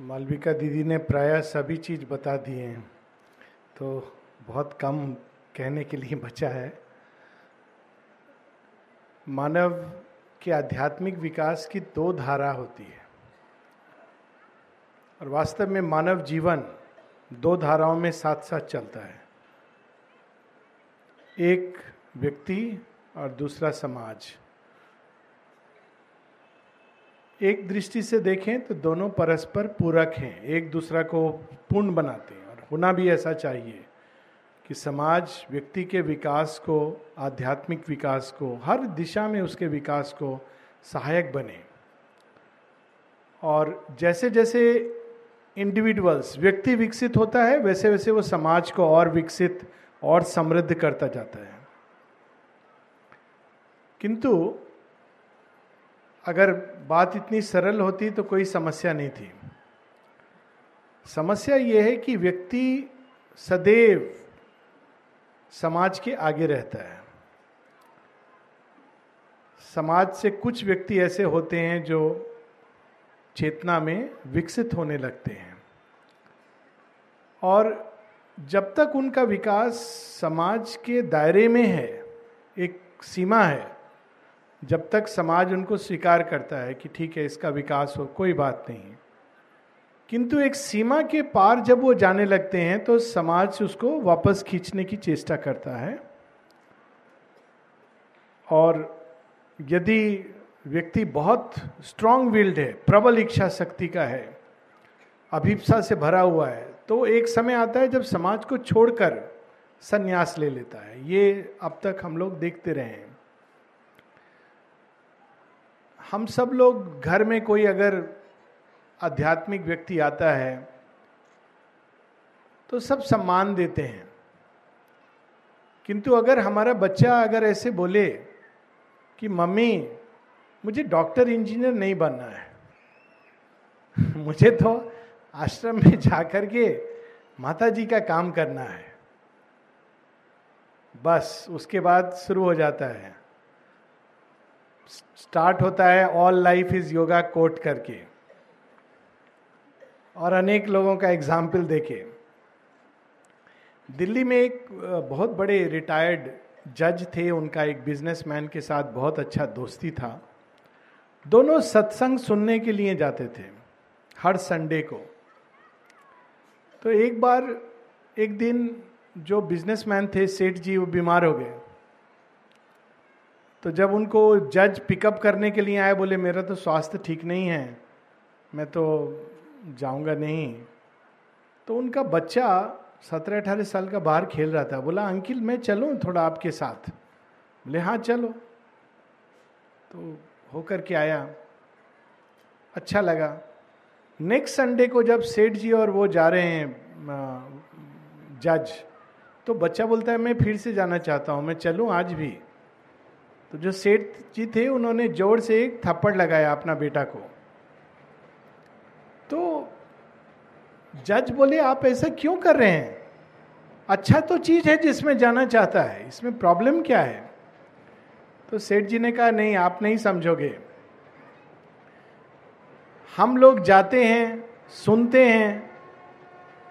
मालविका दीदी ने प्राय सभी चीज़ बता दिए हैं। तो बहुत कम कहने के लिए बचा है। मानव के आध्यात्मिक विकास की दो धारा होती है। और वास्तव में मानव जीवन दो धाराओं में साथ साथ चलता है। एक व्यक्ति और दूसरा समाज। एक दृष्टि से देखें तो दोनों परस्पर पूरक हैं, एक दूसरा को पूर्ण बनाते हैं। और होना भी ऐसा चाहिए कि समाज व्यक्ति के विकास को, आध्यात्मिक विकास को, हर दिशा में उसके विकास को सहायक बने। और जैसे जैसे इंडिविजुअल्स व्यक्ति विकसित होता है वैसे वैसे वो समाज को और विकसित और समृद्ध करता जाता है। किंतु अगर बात इतनी सरल होती तो कोई समस्या नहीं थी। समस्या यह है कि व्यक्ति सदैव समाज के आगे रहता है। समाज से कुछ व्यक्ति ऐसे होते हैं जो चेतना में विकसित होने लगते हैं। और जब तक उनका विकास समाज के दायरे में है, एक सीमा है जब तक समाज उनको स्वीकार करता है कि ठीक है, इसका विकास हो, कोई बात नहीं किंतु एक सीमा के पार जब वो जाने लगते हैं तो समाज से उसको वापस खींचने की चेष्टा करता है। और यदि व्यक्ति बहुत स्ट्रांग विल्ड है, प्रबल इच्छा शक्ति का है, अभिप्सा से भरा हुआ है तो एक समय आता है जब समाज को छोड़कर संन्यास ले लेता है। ये अब तक हम लोग देखते रहे हैं। हम सब लोग घर में कोई अगर आध्यात्मिक व्यक्ति आता है तो सब सम्मान देते हैं। किंतु अगर हमारा बच्चा अगर ऐसे बोले कि, मम्मी, मुझे डॉक्टर इंजीनियर नहीं बनना है। मुझे तो आश्रम में जाकर के माता जी का काम करना है। बस, उसके बाद शुरू हो जाता है। स्टार्ट होता है all life is yoga quote करके। और अनेक लोगों का एग्ज़ाम्पल देखे। दिल्ली में एक बहुत बड़े रिटायर्ड जज थे, उनका एक बिजनेसमैन के साथ बहुत अच्छा दोस्ती था। दोनों सत्संग सुनने के लिए जाते थे, हर संडे को। तो एक बार, एक दिन जो बिजनेसमैन थे, सेठ जी वो बीमार हो गए। तो जब उनको जज पिकअप करने के लिए आए, बोले, मेरा तो स्वास्थ्य ठीक नहीं है, मैं तो जाऊँगा नहीं। तो उनका बच्चा सत्रह अठारह साल का बाहर खेल रहा था। बोला, अंकिल, मैं चलूँ थोड़ा आपके साथ? बोले हाँ चलो। तो होकर के आया। अच्छा लगा। नेक्स्ट संडे को जब सेठ जी और वो जा रहे हैं जज तो बच्चा बोलता है, मैं फिर से जाना चाहता हूँ, मैं चलूँ आज भी। तो जो सेठ जी थे, उन्होंने ज़ोर से एक थप्पड़ लगाया अपना बेटा को। तो जज बोले, आप ऐसा क्यों कर रहे हैं? अच्छा तो चीज़ है जिसमें जाना चाहता है, इसमें प्रॉब्लम क्या है? तो सेठ जी ने कहा, नहीं, आप नहीं समझोगे। हम लोग जाते हैं, सुनते हैं,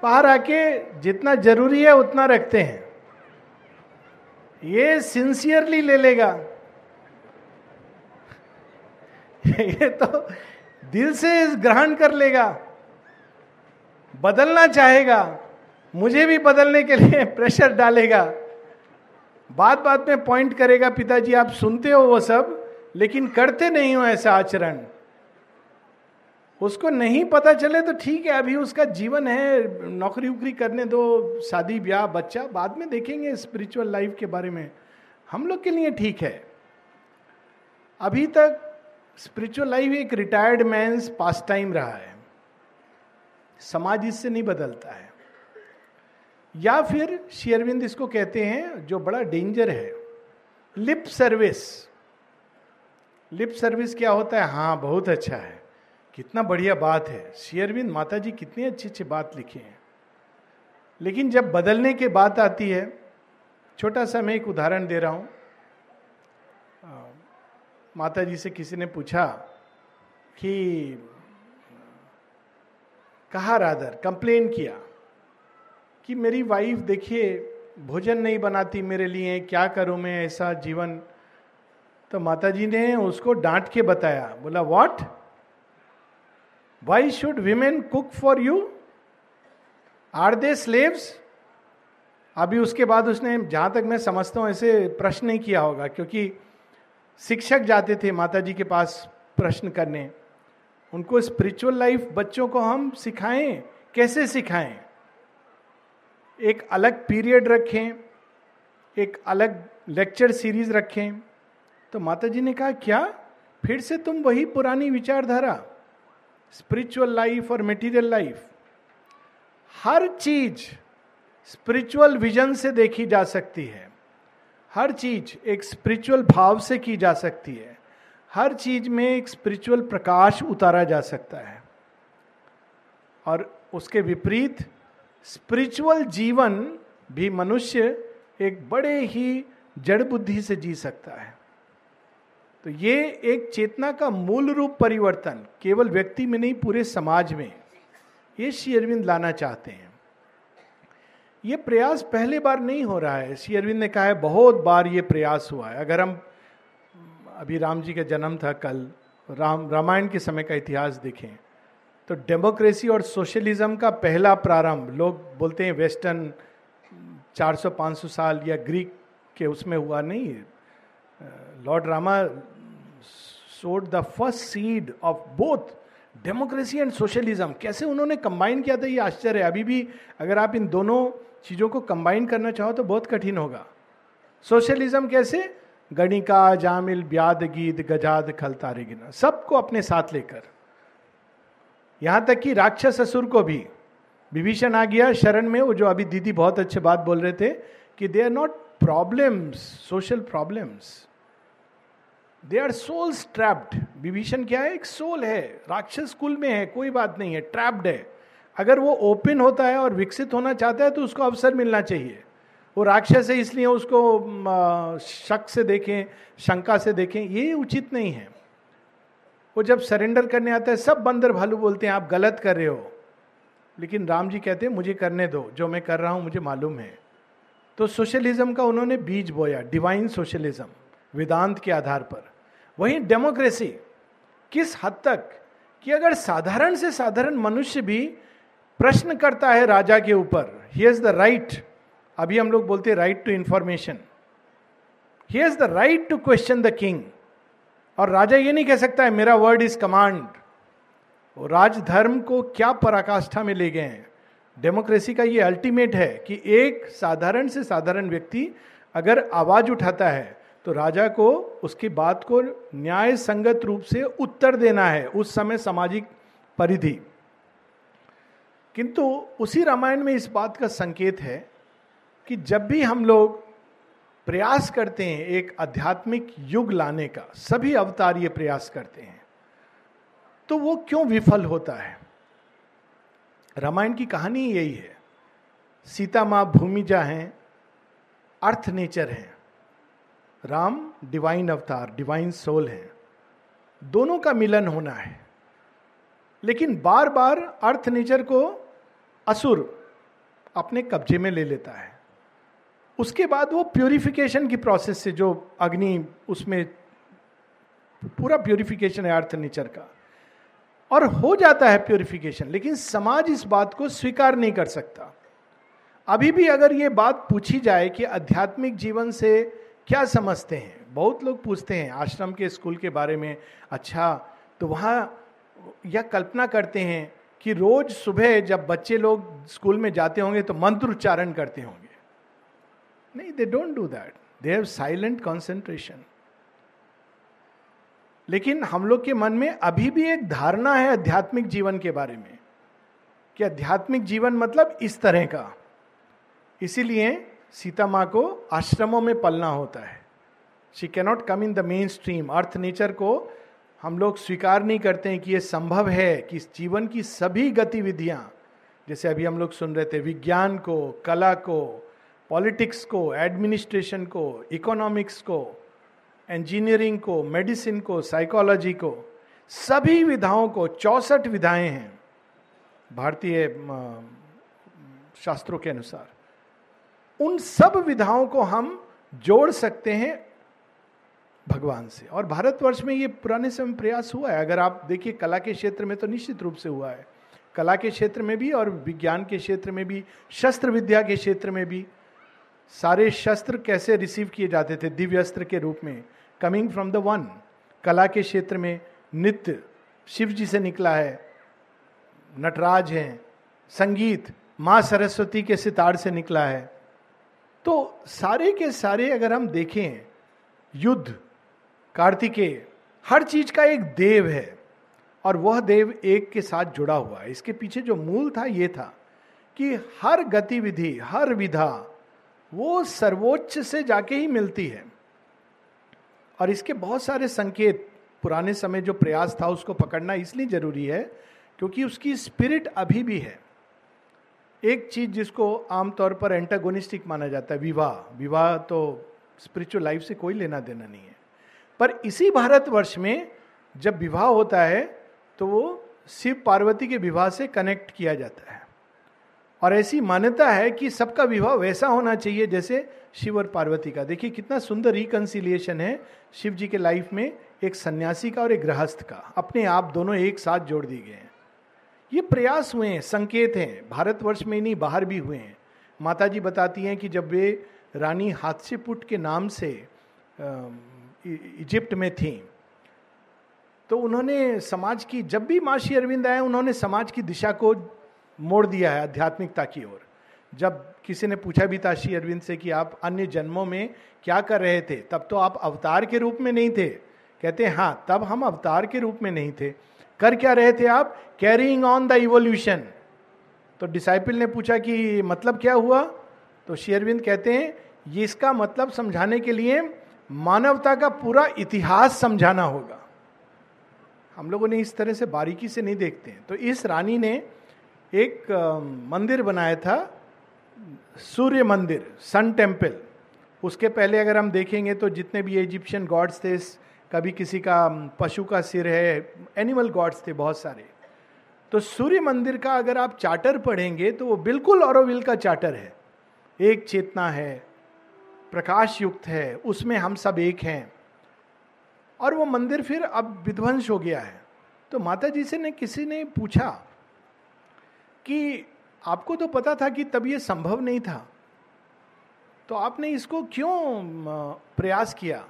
बाहर आके जितना ज़रूरी है उतना रखते हैं। ये सिंसियरली ले लेगा। ये तो दिल से ग्रहण कर लेगा, बदलना चाहेगा, मुझे भी बदलने के लिए प्रेशर डालेगा। बात बात में पॉइंट करेगा, पिताजी, आप सुनते हो वो सब, लेकिन करते नहीं हो ऐसा आचरण। उसको नहीं पता चले तो ठीक है, अभी उसका जीवन है नौकरी उकरी करने दो, शादी, ब्याह, बच्चा, बाद में देखेंगे स्पिरिचुअल लाइफ के बारे में। हम लोग के लिए ठीक है। अभी तक स्पिरिचुअल लाइफ एक रिटायर्ड मैंस पास टाइम रहा है। समाज इससे नहीं बदलता है। या फिर शेयरविंद इसको कहते हैं, जो बड़ा डेंजर है। लिप सर्विस लिप सर्विस क्या होता है? हाँ बहुत अच्छा है। कितना बढ़िया बात है। शेयरविंद माता जी कितनी अच्छी अच्छी बात लिखी है। लेकिन जब बदलने की बात आती है, छोटा सा मैं एक उदाहरण दे रहा हूँ। माता जी से किसी ने पूछा कि, कहा रादर कंप्लेन किया कि मेरी वाइफ देखिए, भोजन नहीं बनाती मेरे लिए, क्या करूँ मैं ऐसा जीवन? तो माता जी ने उसको डांट के बताया, बोला what why should women cook for you are they slaves अभी उसके बाद उसने, जहाँ तक मैं समझता हूँ, ऐसे प्रश्न नहीं किया होगा, क्योंकि शिक्षक जाते थे माता जी के पास प्रश्न करने। उनको स्पिरिचुअल लाइफ बच्चों को हम सिखाएँ? कैसे सिखाएँ? एक अलग पीरियड रखें, एक अलग लेक्चर सीरीज़ रखें। तो माता जी ने कहा, क्या? फिर से तुम वही पुरानी विचारधारा स्पिरिचुअल लाइफ और मेटीरियल लाइफ हर चीज़ स्पिरिचुअल विजन से देखी जा सकती है। हर चीज़ एक स्पिरिचुअल भाव से की जा सकती है। हर चीज़ में एक स्पिरिचुअल प्रकाश उतारा जा सकता है। और उसके विपरीत स्पिरिचुअल जीवन भी मनुष्य एक बड़े ही जड़ बुद्धि से जी सकता है। तो ये एक चेतना का मूल रूप परिवर्तन केवल व्यक्ति में नहीं, पूरे समाज में ये श्री अरविंद लाना चाहते हैं। ये प्रयास पहली बार नहीं हो रहा है। श्री अरविंद ने कहा है, बहुत बार ये प्रयास हुआ है। अगर हम, अभी राम जी का जन्म था कल, राम, रामायण के समय का इतिहास देखें तो डेमोक्रेसी और सोशलिज्म का पहला प्रारंभ, लोग बोलते हैं वेस्टर्न 400-500 साल या ग्रीक के उसमें हुआ नहीं Lord Rama sowed the first seed of both democracy and socialism. कैसे उन्होंने कंबाइन किया था, ये आश्चर्य है। अभी भी अगर आप इन दोनों चीज़ों को कंबाइन करना चाहो तो बहुत कठिन होगा। सोशलिज्म कैसे? गणिका, जामिल, ब्याद, गीत, गजाद खलतारे गिना। सबको अपने साथ लेकर। यहाँ तक कि राक्षस असुर को भी। विभीषण आ गया शरण में, वो जो अभी दीदी बहुत अच्छे बात बोल रहे थे कि they are not problems social problems they are soul trapped Vibhishan क्या है? एक सोल है। राक्षस कुल में है, कोई बात नहीं है ट्रैप्ड है। अगर वो ओपन होता है और विकसित होना चाहता है तो उसको अवसर मिलना चाहिए। वो राक्षस है, इसलिए उसको शक से देखें, शंका से देखें, ये उचित नहीं है। वो जब सरेंडर करने आता है, सब बंदर भालू बोलते हैं, आप गलत कर रहे हो। लेकिन राम जी कहते हैं, मुझे करने दो, जो मैं कर रहा हूँ, मुझे मालूम है। तो सोशलिज्म का उन्होंने बीज बोया, डिवाइन सोशलिज्म, वेदांत के आधार पर। वही डेमोक्रेसी, किस हद तक कि अगर साधारण से साधारण मनुष्य भी प्रश्न करता है राजा के ऊपर ही इज़ द राइट अभी हम लोग बोलते हैं right to information he is the right to question the king और राजा ये नहीं कह सकता है, मेरा वर्ड इज़ कमांड वो राजधर्म को क्या पराकाष्ठा में ले गए हैं? डेमोक्रेसी का ये अल्टीमेट है कि एक साधारण से साधारण व्यक्ति अगर आवाज़ उठाता है तो राजा को उसकी बात को न्याय संगत रूप से उत्तर देना है, उस समय सामाजिक परिधि। किंतु उसी रामायण में इस बात का संकेत है कि जब भी हम लोग प्रयास करते हैं एक आध्यात्मिक युग लाने का, सभी अवतार ये प्रयास करते हैं तो वो क्यों विफल होता है? रामायण की कहानी यही है। सीता माँ भूमिजा हैं, अर्थ नेचर हैं, Ram divine avatar divine soul है, दोनों का मिलन होना है। लेकिन बार बार अर्थ नेचर को असुर अपने कब्जे में ले लेता है। उसके बाद वो प्योरिफिकेशन की प्रोसेस से जो अग्नि, उसमें पूरा प्योरिफिकेशन है अर्थ नेचर का। और हो जाता है प्योरिफिकेशन लेकिन समाज इस बात को स्वीकार नहीं कर सकता। अभी भी अगर ये बात पूछी जाए कि आध्यात्मिक जीवन से क्या समझते हैं, बहुत लोग पूछते हैं, आश्रम के स्कूल के बारे में अच्छा तो वहाँ यह कल्पना करते हैं कि रोज सुबह जब बच्चे लोग स्कूल में जाते होंगे तो मंत्र उच्चारण करते होंगे। नहीं they don't do that they have silent concentration लेकिन हम लोग के मन में अभी भी एक धारणा है आध्यात्मिक जीवन के बारे में, कि आध्यात्मिक जीवन मतलब इस तरह का। इसीलिए सीता माँ को आश्रमों में पलना होता है। She cannot come in the mainstream earth nature को हम लोग स्वीकार नहीं करते हैं कि यह संभव है कि जीवन की सभी गतिविधियाँ, जैसे अभी हम लोग सुन रहे थे विज्ञान को, कला को, पॉलिटिक्स को, एडमिनिस्ट्रेशन को, इकोनॉमिक्स को, इंजीनियरिंग को, मेडिसिन को, साइकोलॉजी को, सभी विधाओं को, चौसठ विधाएँ हैं, भारतीय शास्त्रों के अनुसार। उन सब विधाओं को हम जोड़ सकते हैं भगवान से। और भारतवर्ष में ये पुराने समय प्रयास हुआ है। अगर आप देखिए, कला के क्षेत्र में तो निश्चित रूप से हुआ है। कला के क्षेत्र में भी और विज्ञान के क्षेत्र में भी, शस्त्र विद्या के क्षेत्र में भी। सारे शस्त्र कैसे रिसीव किए जाते थे? दिव्य अस्त्र के रूप में। कमिंग फ्रॉम द वन कला के क्षेत्र में नित्य शिव जी से निकला है। नटराज हैं। संगीत। माँ सरस्वती के सितार से निकला है। तो सारे के सारे अगर हम देखें, युद्ध कार्तिकेय, हर चीज़ का एक देव है, और वह देव एक के साथ जुड़ा हुआ है। इसके पीछे जो मूल था, ये था कि हर गतिविधि, हर विधा, वो सर्वोच्च से जाके ही मिलती है। और इसके बहुत सारे संकेत, पुराने समय जो प्रयास था, उसको पकड़ना इसलिए ज़रूरी है, क्योंकि उसकी स्पिरिट अभी भी है। एक चीज़ जिसको आमतौर पर एंटागोनिस्टिक माना जाता है, विवाह। विवाह तो स्पिरिचुअल लाइफ से कोई लेना देना नहीं है। पर इसी भारतवर्ष में जब विवाह होता है तो वो शिव पार्वती के विवाह से कनेक्ट किया जाता है। और ऐसी मान्यता है कि सबका विवाह वैसा होना चाहिए जैसे शिव और पार्वती का। देखिए कितना सुंदर रिकन्सिलिएशन है शिव जी के लाइफ में, एक सन्यासी का और एक गृहस्थ का। अपने आप दोनों एक साथ जोड़ दिए गए हैं। ये प्रयास हुए हैं, संकेत हैं, भारतवर्ष में नहीं, बाहर भी हुए हैं। माता जी बताती हैं कि जब वे रानी हादसेपुट के नाम से इजिप्ट में थी। तो उन्होंने समाज की, जब भी माँ श्री अरविंद आए, उन्होंने समाज की दिशा को मोड़ दिया है आध्यात्मिकता की ओर। जब किसी ने पूछा भी था श्री अरविंद से कि आप अन्य जन्मों में क्या कर रहे थे, तब तो आप अवतार के रूप में नहीं थे। कहते हैं हाँ तब हम अवतार के रूप में नहीं थे। कर क्या रहे थे आप? कैरिंग ऑन द इवोल्यूशन तो डिसाइपल ने पूछा कि मतलब क्या हुआ? तो शेयरविंद कहते हैं, ये इसका मतलब समझाने के लिए मानवता का पूरा इतिहास समझाना होगा। हम लोगों ने इस तरह से बारीकी से नहीं देखते हैं। तो इस रानी ने एक मंदिर बनाया था, सूर्य मंदिर, सन टेंपल उसके पहले अगर हम देखेंगे तो जितने भी इजिप्शियन गॉड्स थे, कभी किसी का पशु का सिर है, एनिमल गॉड्स थे बहुत सारे। तो सूर्य मंदिर का अगर आप चार्टर पढ़ेंगे तो वो बिल्कुल औरविल का चार्टर है। एक चेतना है प्रकाश युक्त है, उसमें हम सब एक हैं। और वो मंदिर फिर अब विध्वंस हो गया है। तो माता जी से ने किसी ने पूछा कि आपको तो पता था कि तब ये संभव नहीं था। तो आपने इसको क्यों प्रयास किया?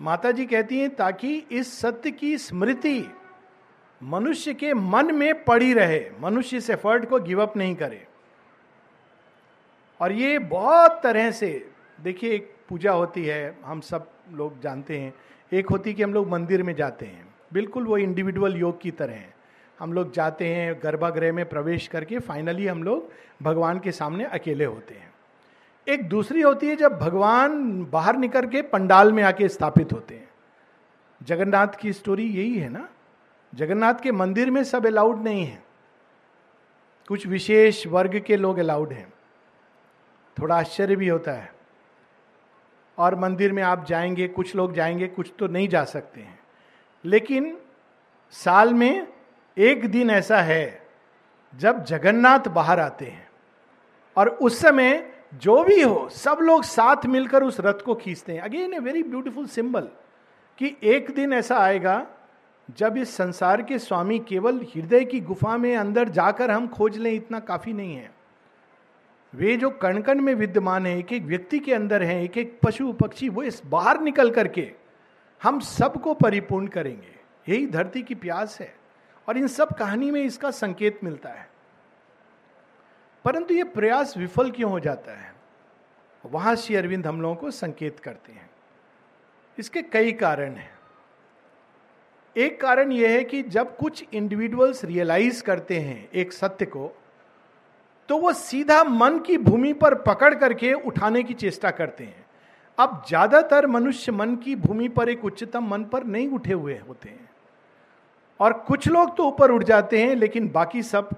माता जी कहती हैं, ताकि इस सत्य की स्मृति मनुष्य के मन में पड़ी रहे, मनुष्य इस एफर्ट को गिव अप नहीं करे। और ये बहुत तरह से देखिए, एक पूजा होती है, हम सब लोग जानते हैं। एक होती कि हम लोग मंदिर में जाते हैं। बिल्कुल वो इंडिविजुअल योग की तरह है। हम लोग जाते हैं गर्भागृह में प्रवेश करके फाइनली हम लोग भगवान के सामने अकेले होते हैं। एक दूसरी होती है जब भगवान बाहर निकल के पंडाल में आके स्थापित होते हैं। जगन्नाथ की स्टोरी यही है ना? जगन्नाथ के मंदिर में सब अलाउड नहीं है। कुछ विशेष वर्ग के लोग अलाउड हैं। थोड़ा आश्चर्य भी होता है। और मंदिर में आप जाएँगे, कुछ लोग जाएँगे, कुछ तो नहीं जा सकते हैं। लेकिन साल में एक दिन ऐसा है, जब जगन्नाथ बाहर आते हैं और उस समय जो भी हो, सब लोग साथ मिलकर उस रथ को खींचते हैं। Again a very beautiful symbol कि एक दिन ऐसा आएगा, जब इस संसार के स्वामी केवल हृदय की गुफा में अंदर जाकर हम खोज लें, इतना काफ़ी नहीं है। वे जो कण कण में विद्यमान है एक एक व्यक्ति के अंदर है एक एक पशु पक्षी, वो इस बाहर निकल करके हम सबको परिपूर्ण करेंगे। यही धरती की प्यास है और इन सब कहानी में इसका संकेत मिलता है। परंतु ये प्रयास विफल क्यों हो जाता है? वहाँ श्री अरविंद हम लोगों को संकेत करते हैं। इसके कई कारण हैं। एक कारण यह है कि जब कुछ इंडिविजुअल्स रियलाइज़ करते हैं एक सत्य को तो वो सीधा मन की भूमि पर पकड़ करके उठाने की चेष्टा करते हैं। अब ज़्यादातर मनुष्य मन की भूमि पर एक उच्चतम मन पर नहीं उठे हुए होते हैं। और कुछ लोग तो ऊपर उठ जाते हैं, लेकिन बाकी सब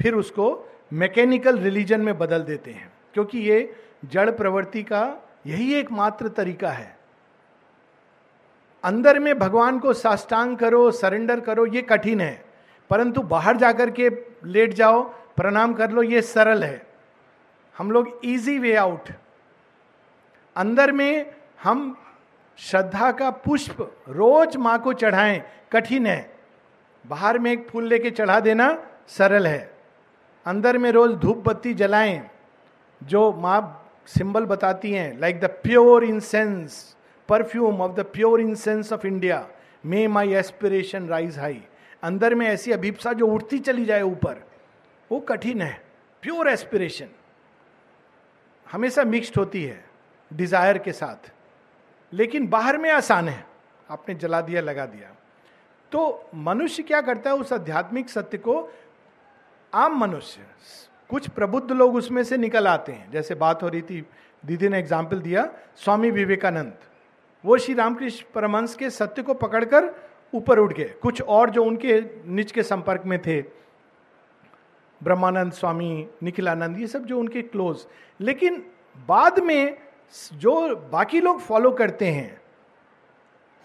फिर उसको मैकेनिकल रिलीजन में बदल देते हैं, क्योंकि ये जड़ प्रवृत्ति का यही एकमात्र तरीका है। अंदर में भगवान को साष्टांग करो, सरेंडर करो, ये कठिन है, परंतु बाहर जाकर के लेट जाओ प्रणाम कर लो, ये सरल है। हम लोग इजी वे आउट अंदर में हम श्रद्धा का पुष्प रोज माँ को चढ़ाएँ, कठिन है। बाहर में एक फूल लेके चढ़ा देना सरल है। अंदर में रोज धूप बत्ती जलाएँ, जो माँ सिंबल बताती हैं like the pure incense perfume of the pure incense of India may my aspiration rise high अंदर में ऐसी अभिप्सा जो उठती चली जाए ऊपर वो कठिन है प्योर एस्पिरेशन हमेशा मिक्स्ड होती है डिज़ायर के साथ। लेकिन बाहर में आसान है, आपने जला दिया, लगा दिया। तो मनुष्य क्या करता है, उस आध्यात्मिक सत्य को, आम मनुष्य, कुछ प्रबुद्ध लोग उसमें से निकल आते हैं। जैसे बात हो रही थी, दीदी ने एग्ज़ाम्पल दिया, स्वामी विवेकानंद। वो श्री रामकृष्ण परमंश के सत्य को पकड़कर ऊपर उठ गए। कुछ और जो उनके निज के संपर्क में थे ब्रह्मानंद स्वामी, निखिलानंद, ये सब जो उनके क्लोज लेकिन बाद में जो बाकी लोग फॉलो करते हैं,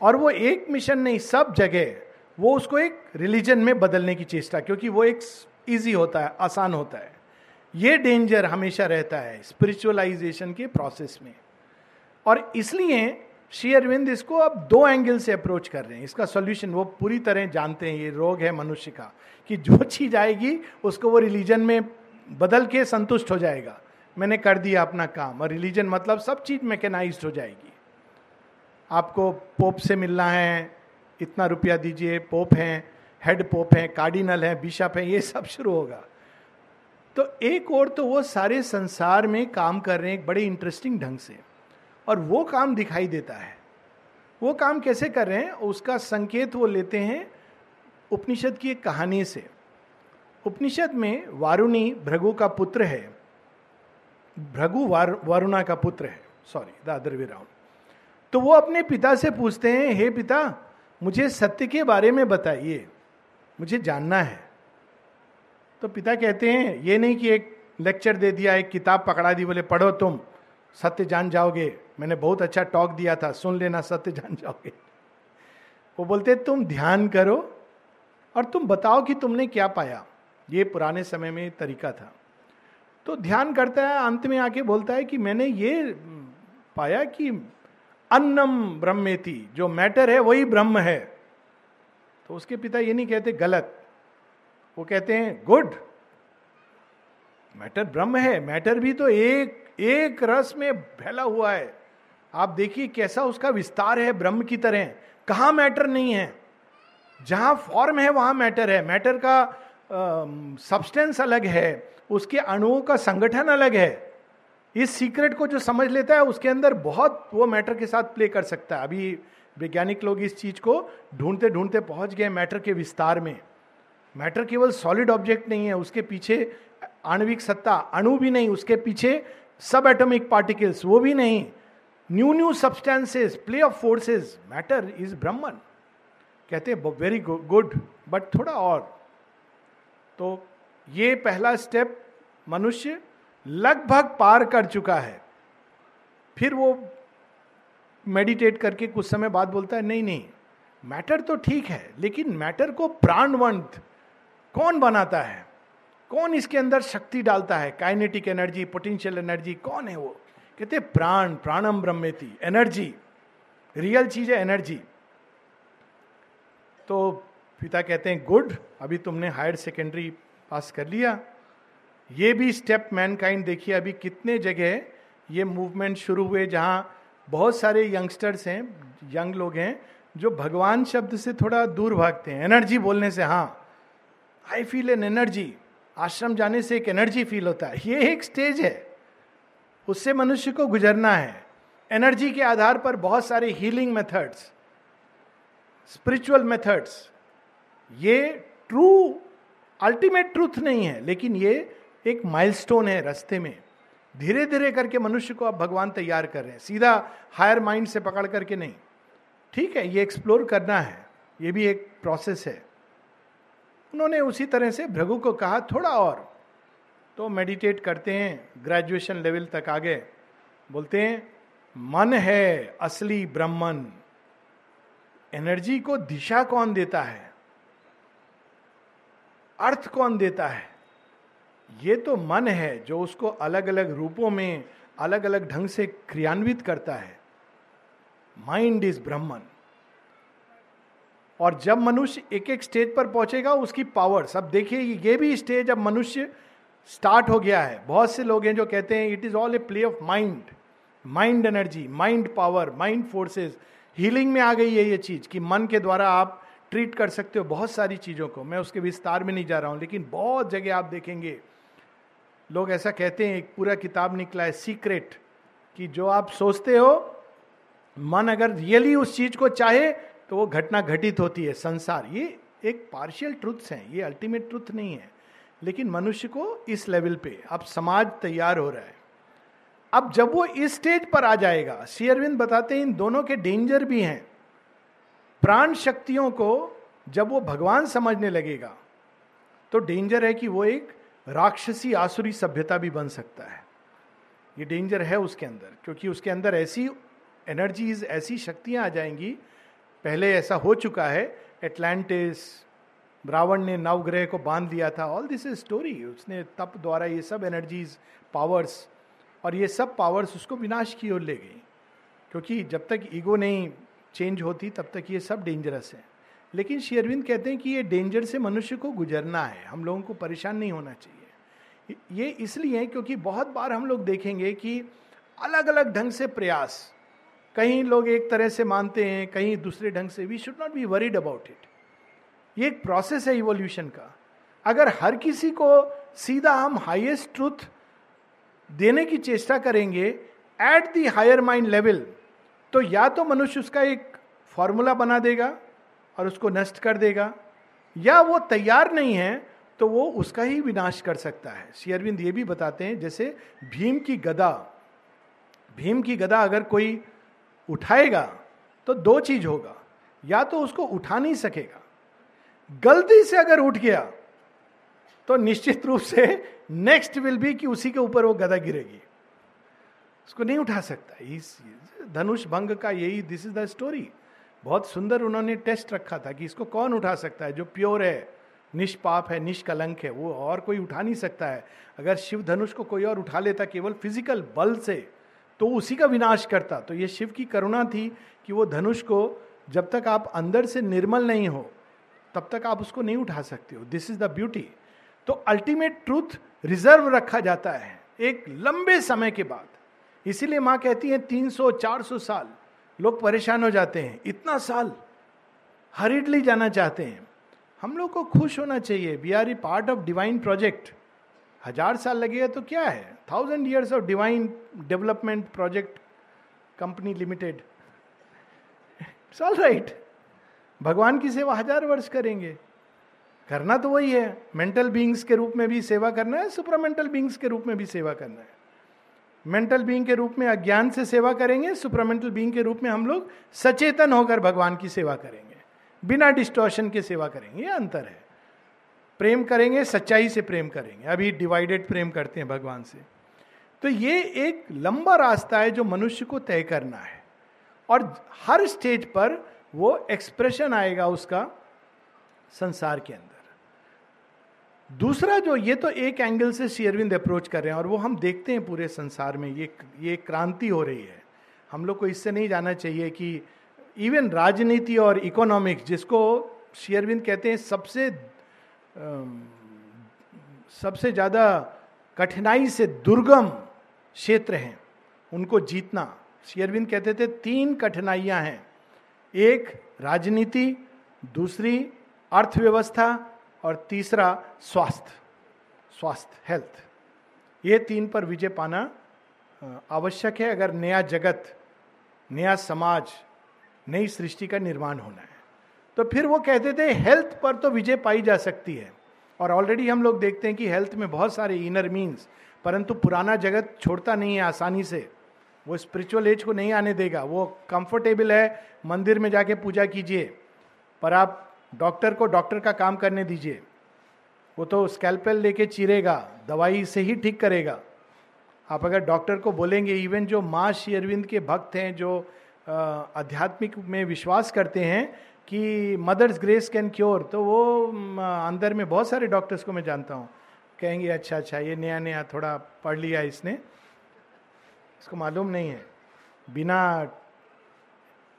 और वो एक मिशन नहीं, सब जगह, वो उसको एक रिलीजन में बदलने की चेष्टा, क्योंकि वो एक इजी होता है, आसान होता है। ये डेंजर हमेशा रहता है स्पिरिचुअलाइजेशन के प्रोसेस में। और इसलिए श्री अरविंद इसको अब दो एंगल से अप्रोच कर रहे हैं। इसका सॉल्यूशन वो पूरी तरह जानते हैं, ये रोग है मनुष्य का, कि जो चीज़ आएगी, उसको वो रिलीजन में बदल के संतुष्ट हो जाएगा। मैंने कर दिया अपना काम, और रिलीजन मतलब सब चीज़ मैकेनाइज हो जाएगी। आपको पोप से मिलना है, इतना रुपया दीजिए, पोप हैं हेड पोप हैं कार्डिनल हैं बिशप हैं, ये सब शुरू होगा। तो एक और तो वो सारे संसार में काम कर रहे हैं एक बड़े इंटरेस्टिंग ढंग से। और वो काम दिखाई देता है। वो काम कैसे कर रहे हैं? उसका संकेत वो लेते हैं उपनिषद की एक कहानी से। उपनिषद में वारुणी भृगु का पुत्र है। भृगु वार, वारुणा का पुत्र है। Sorry the other way round तो वो अपने पिता से पूछते हैं हे पिता मुझे सत्य के बारे में बताइए। मुझे जानना है। तो पिता कहते हैं ये नहीं कि एक लेक्चर दे दिया एक किताब पकड़ा दी बोले पढ़ो तुम। सत्य जान जाओगे। मैंने बहुत अच्छा टॉक दिया था, सुन लेना, सत्य जान जाओगे। वो बोलते, तुम ध्यान करो और तुम बताओ कि तुमने क्या पाया? ये पुराने समय में तरीका था। तो ध्यान करता है, अंत में आके बोलता है कि मैंने ये पाया कि अन्नम ब्रह्मेति, जो मैटर है, वही ब्रह्म है। तो उसके पिता ये नहीं कहते गलत, वो कहते हैं, गुड। मैटर ब्रह्म है मैटर भी तो एक एक रस में फैला हुआ है। आप देखिए कैसा उसका विस्तार है, ब्रह्म की तरह। कहा मैटर नहीं है। जहाँ फॉर्म है, वहाँ मैटर है। मैटर का सब्सटेंस अलग है। उसके अणुओं का संगठन अलग है। इस सीक्रेट को जो समझ लेता है, उसके अंदर बहुत वो मैटर के साथ प्ले कर सकता है। अभी वैज्ञानिक लोग इस चीज़ को ढूंढते ढूंढते पहुँच गए मैटर के विस्तार में। मैटर केवल सॉलिड ऑब्जेक्ट नहीं है। उसके पीछे आणविक सत्ता, अणु भी नहीं। उसके पीछे सब एटॉमिक पार्टिकल्स वो भी नहीं। New new substances play of forces matter is Brahman कहते हैं वेरी गुड बट थोड़ा और. तो ये पहला स्टेप मनुष्य लगभग पार कर चुका है। फिर वो मेडिटेट करके कुछ समय बाद बोलता है, नहीं नहीं मैटर तो ठीक है, लेकिन मैटर को प्राणवंत कौन बनाता है? कौन इसके अंदर शक्ति डालता है? काइनेटिक एनर्जी पोटेंशियल एनर्जी कौन है वो? कहते प्राण, प्राणम ब्रह्मेति, एनर्जी, रियल चीज़ है एनर्जी। तो पिता कहते हैं, गुड, अभी तुमने हायर सेकेंडरी पास कर लिया। ये भी स्टेप मैनकाइंड देखिए, अभी कितने जगह ये मूवमेंट शुरू हुए जहाँ बहुत सारे यंगस्टर्स हैं, यंग लोग हैं, जो भगवान शब्द से थोड़ा दूर भागते हैं। एनर्जी बोलने से हाँ। आई फील एन एनर्जी आश्रम जाने से एक एनर्जी फील होता है। ये एक स्टेज है। उससे मनुष्य को गुजरना है। एनर्जी के आधार पर बहुत सारे हीलिंग मेथड्स स्पिरिचुअल मेथड्स ये ट्रू अल्टीमेट ट्रूथ नहीं है, लेकिन ये एक माइलस्टोन है रास्ते में। धीरे धीरे करके मनुष्य को अब भगवान तैयार कर रहे हैं। सीधा हायर माइंड से पकड़ करके नहीं। ठीक है, ये एक्सप्लोर करना है। ये भी एक प्रोसेस है। उन्होंने उसी तरह से भृगु को कहा, थोड़ा और। तो मेडिटेट करते हैं ग्रेजुएशन लेवल तक आगे। बोलते हैं, मन है असली ब्रह्मन। एनर्जी को दिशा कौन देता है? अर्थ कौन देता है? ये तो मन है जो उसको अलग अलग रूपों में अलग अलग ढंग से क्रियान्वित करता है। माइंड इज़ ब्रह्मन और जब मनुष्य एक एक स्टेज पर पहुंचेगा, उसकी पावर सब देखिए, ये भी स्टेज अब मनुष्य स्टार्ट हो गया है। बहुत से लोग हैं जो कहते हैं it is all a play of mind mind energy mind power mind forces healing में आ गई है ये चीज़ कि मन के द्वारा आप ट्रीट कर सकते हो बहुत सारी चीज़ों को। मैं उसके विस्तार में नहीं जा रहा हूँ, लेकिन बहुत जगह आप देखेंगे। लोग ऐसा कहते हैं, एक पूरा किताब निकला है सीक्रेट कि जो आप सोचते हो, मन अगर रियली उस चीज़ को चाहे तो वो घटना घटित होती है, संसार। ये एक पार्शियल ट्रुथ्स हैं, ये अल्टीमेट ट्रुथ नहीं है। लेकिन मनुष्य को इस लेवल पे, अब समाज तैयार हो रहा है। अब जब वो इस स्टेज पर आ जाएगा शेयरविंद बताते हैं इन दोनों के डेंजर भी हैं। प्राण शक्तियों को जब वो भगवान समझने लगेगा तो डेंजर है कि वो एक राक्षसी आसुरी सभ्यता भी बन सकता है। ये डेंजर है उसके अंदर, क्योंकि उसके अंदर ऐसी एनर्जीज ऐसी शक्तियाँ आ जाएँगी। पहले ऐसा हो चुका है एटलांटिस रावण ने नवग्रह को बाँध दिया था। ऑल दिस इज़ स्टोरी उसने तप द्वारा ये सब एनर्जीज पावर्स और ये सब पावर्स उसको विनाश की ओर ले गई। क्योंकि जब तक ईगो नहीं चेंज होती, तब तक ये सब डेंजरस है। लेकिन शेयरविंद कहते हैं कि ये डेंजर से मनुष्य को गुजरना है। हम लोगों को परेशान नहीं होना चाहिए। ये इसलिए है क्योंकि बहुत बार हम लोग देखेंगे कि अलग अलग ढंग से प्रयास, कहीं लोग एक तरह से मानते हैं, कहीं दूसरे ढंग से we should not be worried about it ये एक प्रोसेस है इवोल्यूशन का। अगर हर किसी को सीधा हम हाईएस्ट ट्रूथ देने की चेष्टा करेंगे at the higher mind level तो या तो मनुष्य उसका एक फॉर्मूला बना देगा और उसको नष्ट कर देगा, या वो तैयार नहीं है तो वो उसका ही विनाश कर सकता है। श्री अरविंद ये भी बताते हैं, जैसे भीम की गदा। भीम की गदा अगर कोई उठाएगा तो दो चीज़ होगा। या तो उसको उठा नहीं सकेगा गलती से अगर उठ गया तो निश्चित रूप से नेक्स्ट विल बी कि उसी के ऊपर वो गदा गिरेगी। उसको नहीं उठा सकता। इस धनुष भंग का यही दिस इज़ द स्टोरी बहुत सुंदर उन्होंने टेस्ट रखा था कि इसको कौन उठा सकता है? जो प्योर है, निष्पाप है, निष्कलंक है, वो और कोई उठा नहीं सकता है। अगर शिव धनुष को कोई और उठा लेता केवल फ़िज़िकल बल से तो उसी का विनाश करता। तो ये शिव की करुणा थी कि वो धनुष को जब तक आप अंदर से निर्मल नहीं हो तब तक आप उसको नहीं उठा सकते हो। दिस इज़ द ब्यूटी तो अल्टीमेट ट्रूथ रिज़र्व रखा जाता है एक लंबे समय के बाद। इसीलिए माँ कहती है 300-400 साल लोग परेशान हो जाते हैं। इतना साल हरिडली जाना चाहते हैं। हम लोग को खुश होना चाहिए। We are a part of divine project हज़ार साल लगेगा तो क्या है? Thousand years of divine development project company limited it's all right भगवान की सेवा हज़ार वर्ष करेंगे। करना तो वही है। मेंटल बींग्स के रूप में भी सेवा करना है सुपरामेंटल बींग्स के रूप में भी सेवा करना है। मेंटल बींग के रूप में अज्ञान से सेवा करेंगे सुपरामेंटल बींग के रूप में हम लोग सचेतन होकर भगवान की सेवा करेंगे। बिना डिस्टोर्शन के सेवा करेंगे, ये अंतर है। प्रेम करेंगे, सच्चाई से प्रेम करेंगे। अभी डिवाइडेड प्रेम करते हैं भगवान से। तो ये एक लंबा रास्ता है जो मनुष्य को तय करना है। और हर स्टेज पर वो एक्सप्रेशन आएगा उसका संसार के अंदर। दूसरा जो, ये तो एक एंगल से शेयरविंद अप्रोच कर रहे हैं और वो हम देखते हैं पूरे संसार में, ये ये क्रांति हो रही है। हम लोग को इससे नहीं जाना चाहिए कि इवन राजनीति और इकोनॉमिक्स जिसको शेयरविंद कहते हैं सबसे सबसे ज़्यादा कठिनाई से दुर्गम क्षेत्र हैं, उनको जीतना। शेयरविंद कहते थे, तीन कठिनाइयाँ हैं। एक राजनीति, दूसरी अर्थव्यवस्था और तीसरा स्वास्थ्य स्वास्थ्य, हेल्थ। ये तीन पर विजय पाना आवश्यक है अगर नया जगत, नया समाज, नई सृष्टि का निर्माण होना है। तो फिर वो कहते थे, हेल्थ पर तो विजय पाई जा सकती है। और ऑलरेडी हम लोग देखते हैं कि हेल्थ में बहुत सारे इनर मीन्स परंतु पुराना जगत छोड़ता नहीं है आसानी से। वो स्पिरिचुअल एज को नहीं आने देगा। वो कंफर्टेबल है, मंदिर में जाके पूजा कीजिए, पर आप डॉक्टर को डॉक्टर का काम करने दीजिए। वो तो स्कैल्पेल लेके चीरेगा, दवाई से ही ठीक करेगा। आप अगर डॉक्टर को बोलेंगे इवन जो माँ श्री अरविंद के भक्त हैं, जो आध्यात्मिक में विश्वास करते हैं कि मदर्स ग्रेस कैन क्योर तो वो अंदर में बहुत सारे डॉक्टर्स को मैं जानता हूँ। कहेंगे अच्छा अच्छा ये नया नया थोड़ा पढ़ लिया इसने। इसको मालूम नहीं है। बिना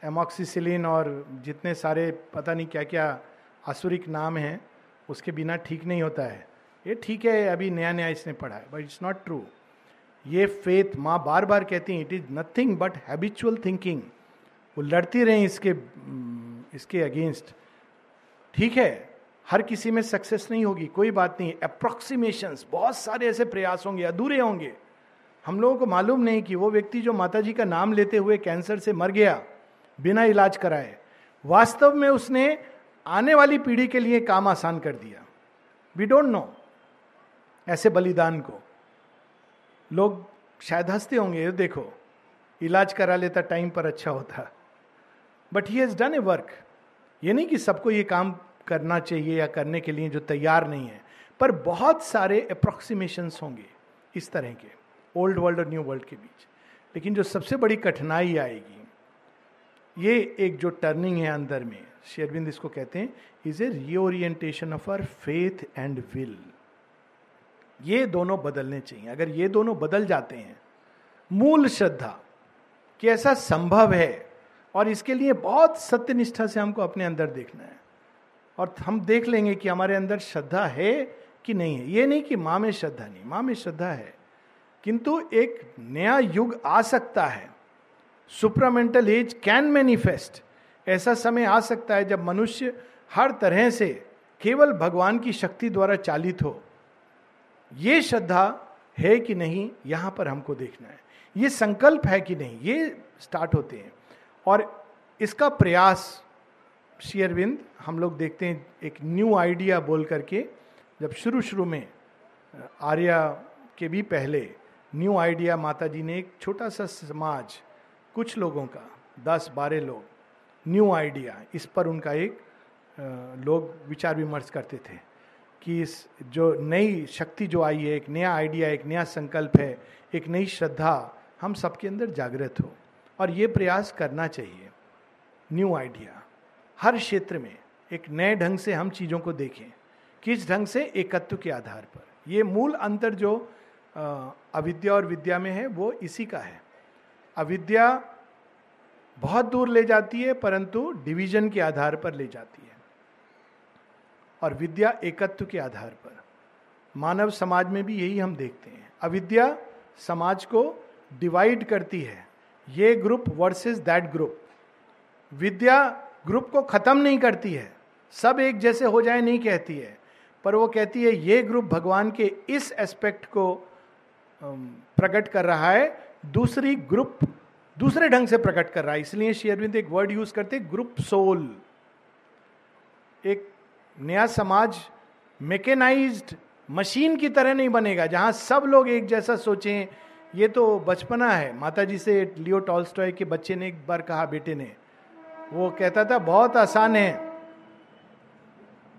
एमोक्सीसिलिन और जितने सारे पता नहीं क्या क्या आसुरिक नाम हैं, उसके बिना ठीक नहीं होता है। ये ठीक है, अभी नया नया इसने पढ़ा है बट इट्स नॉट ट्रू ये फेथ माँ बार बार कहती हैं it is nothing but habitual thinking वो लड़ती रहे इसके इसके अगेंस्ट ठीक है, हर किसी में सक्सेस नहीं होगी, कोई बात नहीं। अप्रोक्सीमेशन बहुत सारे ऐसे प्रयास होंगे, अधूरे होंगे। हम लोगों को मालूम नहीं कि वो व्यक्ति जो माता जी का नाम लेते हुए कैंसर से मर गया, बिना इलाज कराए, वास्तव में उसने आने वाली पीढ़ी के लिए काम आसान कर दिया। वी डोंट नो ऐसे बलिदान को। लोग शायद हँसते होंगे देखो, इलाज करा लेता, टाइम पर अच्छा होता। But he has done a work ये नहीं कि सबको ये काम करना चाहिए या करने के लिए जो तैयार नहीं है, पर बहुत सारे अप्रोक्सीमेशन होंगे इस तरह के। ओल्ड वर्ल्ड और न्यू वर्ल्ड के बीच। लेकिन जो सबसे बड़ी कठिनाई आएगी, ये एक जो टर्निंग है अंदर में शेरविंद इसको कहते हैं is a reorientation of our faith and will ये दोनों बदलने चाहिए। अगर ये दोनों बदल जाते हैं, मूल श्रद्धा कि ऐसा संभव है, और इसके लिए बहुत सत्यनिष्ठा से हमको अपने अंदर देखना है, और हम देख लेंगे कि हमारे अंदर श्रद्धा है कि नहीं है। ये नहीं कि माँ में श्रद्धा नहीं, माँ में श्रद्धा है। किंतु एक नया युग आ सकता है। सुपरामेंटल एज कैन मैनिफेस्ट ऐसा समय आ सकता है जब मनुष्य हर तरह से केवल भगवान की शक्ति द्वारा चालित हो। ये श्रद्धा है कि नहीं, यहाँ पर हमको देखना है। ये संकल्प है कि नहीं, ये स्टार्ट होते हैं। और इसका प्रयास शेयरविंद हम लोग देखते हैं एक न्यू आइडिया बोल करके, जब शुरू शुरू में, आर्या के भी पहले न्यू आइडिया माता जी ने एक छोटा सा समाज, कुछ लोगों का, दस बारह लोग, न्यू आइडिया, इस पर उनका एक लोग विचार विमर्श करते थे कि इस जो नई शक्ति जो आई है, एक नया आइडिया, एक नया संकल्प है, एक नई श्रद्धा, हम सबके अंदर जागृत हो। और ये प्रयास करना चाहिए, न्यू आइडिया। हर क्षेत्र में एक नए ढंग से हम चीज़ों को देखें, किस ढंग से एकत्व के आधार पर। ये मूल अंतर जो अविद्या और विद्या में है, वो इसी का है। अविद्या बहुत दूर ले जाती है, परंतु डिवीज़न के आधार पर ले जाती है। और विद्या एकत्व के आधार पर। मानव समाज में भी यही हम देखते हैं। अविद्या समाज को डिवाइड करती है। ये ग्रुप वर्सेस दैट ग्रुप विद्या ग्रुप को खत्म नहीं करती है। सब एक जैसे हो जाए नहीं कहती है। पर वो कहती है, ये ग्रुप भगवान के इस एस्पेक्ट को प्रकट कर रहा है। दूसरी ग्रुप, दूसरे ढंग से प्रकट कर रहा है। इसलिए शेयरविंद एक वर्ड यूज़ करते ग्रुप सोल एक नया समाज मेकेनाइज्ड मशीन की तरह नहीं बनेगा, जहाँ सब लोग एक जैसा सोचें। ये तो बचपना है। माता जी से लियो टॉल्स्टॉय के बच्चे ने एक बार कहा, बेटे ने। वो कहता था, बहुत आसान है,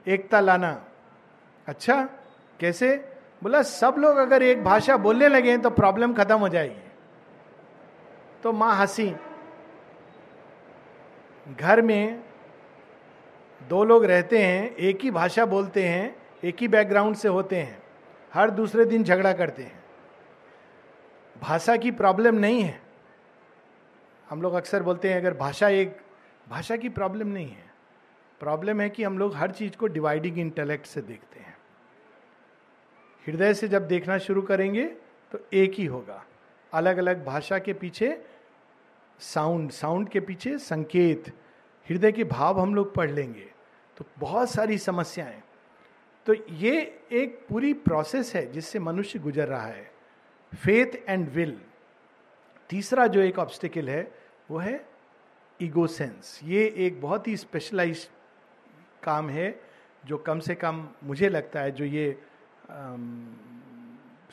एकता लाना। अच्छा कैसे? बोला, सब लोग अगर एक भाषा बोलने लगे तो प्रॉब्लम खत्म हो जाएगी। तो माँ हँसी। घर में दो लोग रहते हैं, एक ही भाषा बोलते हैं, एक ही बैकग्राउंड से होते हैं, हर दूसरे दिन झगड़ा करते हैं। भाषा की प्रॉब्लम नहीं है। हम लोग अक्सर बोलते हैं, अगर भाषा एक, भाषा की प्रॉब्लम नहीं है। प्रॉब्लम है कि हम लोग हर चीज़ को डिवाइडिंग इंटेलेक्ट से देखते हैं। हृदय से जब देखना शुरू करेंगे तो एक ही होगा। अलग अलग भाषा के पीछे साउंड साउंड के पीछे संकेत, हृदय के भाव हम लोग पढ़ लेंगे। तो बहुत सारी समस्याएँ। तो ये एक पूरी प्रोसेस है जिससे मनुष्य गुजर रहा है। फेथ एंड विल तीसरा जो एक ऑब्स्टिकल है, वो है ईगो सेंस ये एक बहुत ही स्पेशलाइज काम है, जो कम से कम मुझे लगता है, जो ये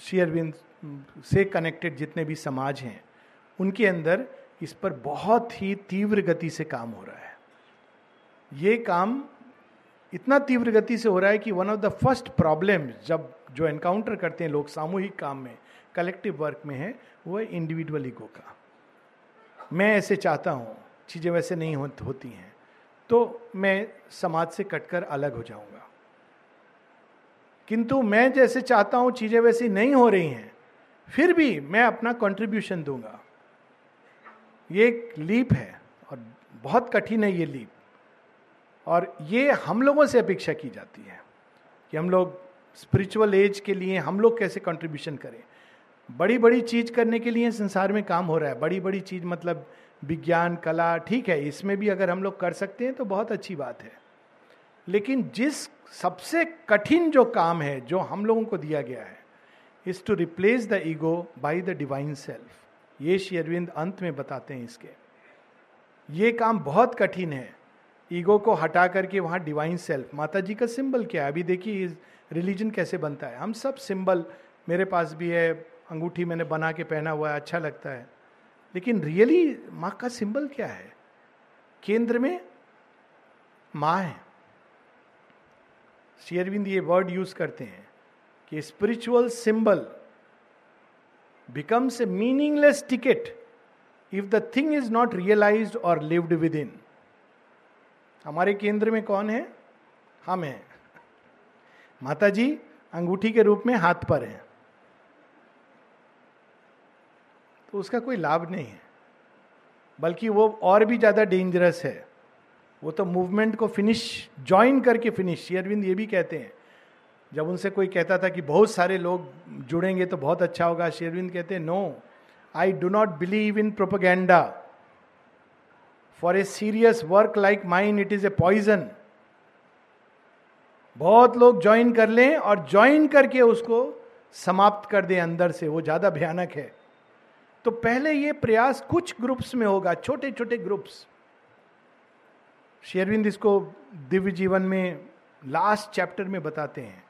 शेयरविंद से कनेक्टेड जितने भी समाज हैं, उनके अंदर इस पर बहुत ही तीव्र गति से काम हो रहा है। ये काम इतना तीव्र गति से हो रहा है कि one of the first problem जब जो एनकाउंटर करते हैं लोग सामूहिक काम में कलेक्टिव वर्क में है, वो है इंडिविजुअल ईगो का। मैं ऐसे चाहता हूँ, चीज़ें वैसे नहीं होती हैं तो मैं समाज से कटकर अलग हो जाऊँगा। किंतु मैं जैसे चाहता हूँ चीज़ें वैसी नहीं हो रही हैं, फिर भी मैं अपना कंट्रीब्यूशन दूँगा। ये एक लीप है और बहुत कठिन है ये लीप और ये हम लोगों से अपेक्षा की जाती है कि हम लोग स्पिरिचुअल एज के लिए हम लोग कैसे कंट्रीब्यूशन करें। बड़ी बड़ी चीज़ करने के लिए संसार में काम हो रहा है। बड़ी बड़ी चीज़ मतलब विज्ञान, कला, ठीक है, इसमें भी अगर हम लोग कर सकते हैं तो बहुत अच्छी बात है। लेकिन जिस सबसे कठिन जो काम है, जो हम लोगों को दिया गया है is to replace the ego by the divine self ये श्री अरविंद अंत में बताते हैं इसके। ये काम बहुत कठिन है। ईगो को हटा करके वहाँ डिवाइन सेल्फ माता जी का सिंबल क्या है? अभी देखिए रिलीजन कैसे बनता है। हम सब सिंबल मेरे पास भी है, अंगूठी मैंने बना के पहना हुआ है अच्छा लगता है। लेकिन रियली माँ का सिंबल क्या है? केंद्र में माँ है। शेयरविंद ये वर्ड यूज़ करते हैं कि spiritual symbol becomes a meaningless ticket if the thing is not realise और लिव्ड विद इन हमारे केंद्र में कौन है? हम हैं। माता जी अंगूठी के रूप में हाथ पर हैं। तो उसका कोई लाभ नहीं है। बल्कि वो और भी ज़्यादा डेंजरस है। वो तो मूवमेंट को फिनिश ज्वाइन करके फिनिश शेयरविंद ये भी कहते हैं। जब उनसे कोई कहता था कि बहुत सारे लोग जुड़ेंगे तो बहुत अच्छा होगा शेरविंद कहते हैं no I do not believe in propaganda for a serious work like mind it is a poison बहुत लोग ज्वाइन कर लें और ज्वाइन करके उसको समाप्त कर दें अंदर से, वो ज़्यादा भयानक है। तो पहले ये प्रयास कुछ ग्रुप्स में होगा छोटे छोटे ग्रुप्स शेरविंद इसको दिव्य जीवन में लास्ट चैप्टर में बताते हैं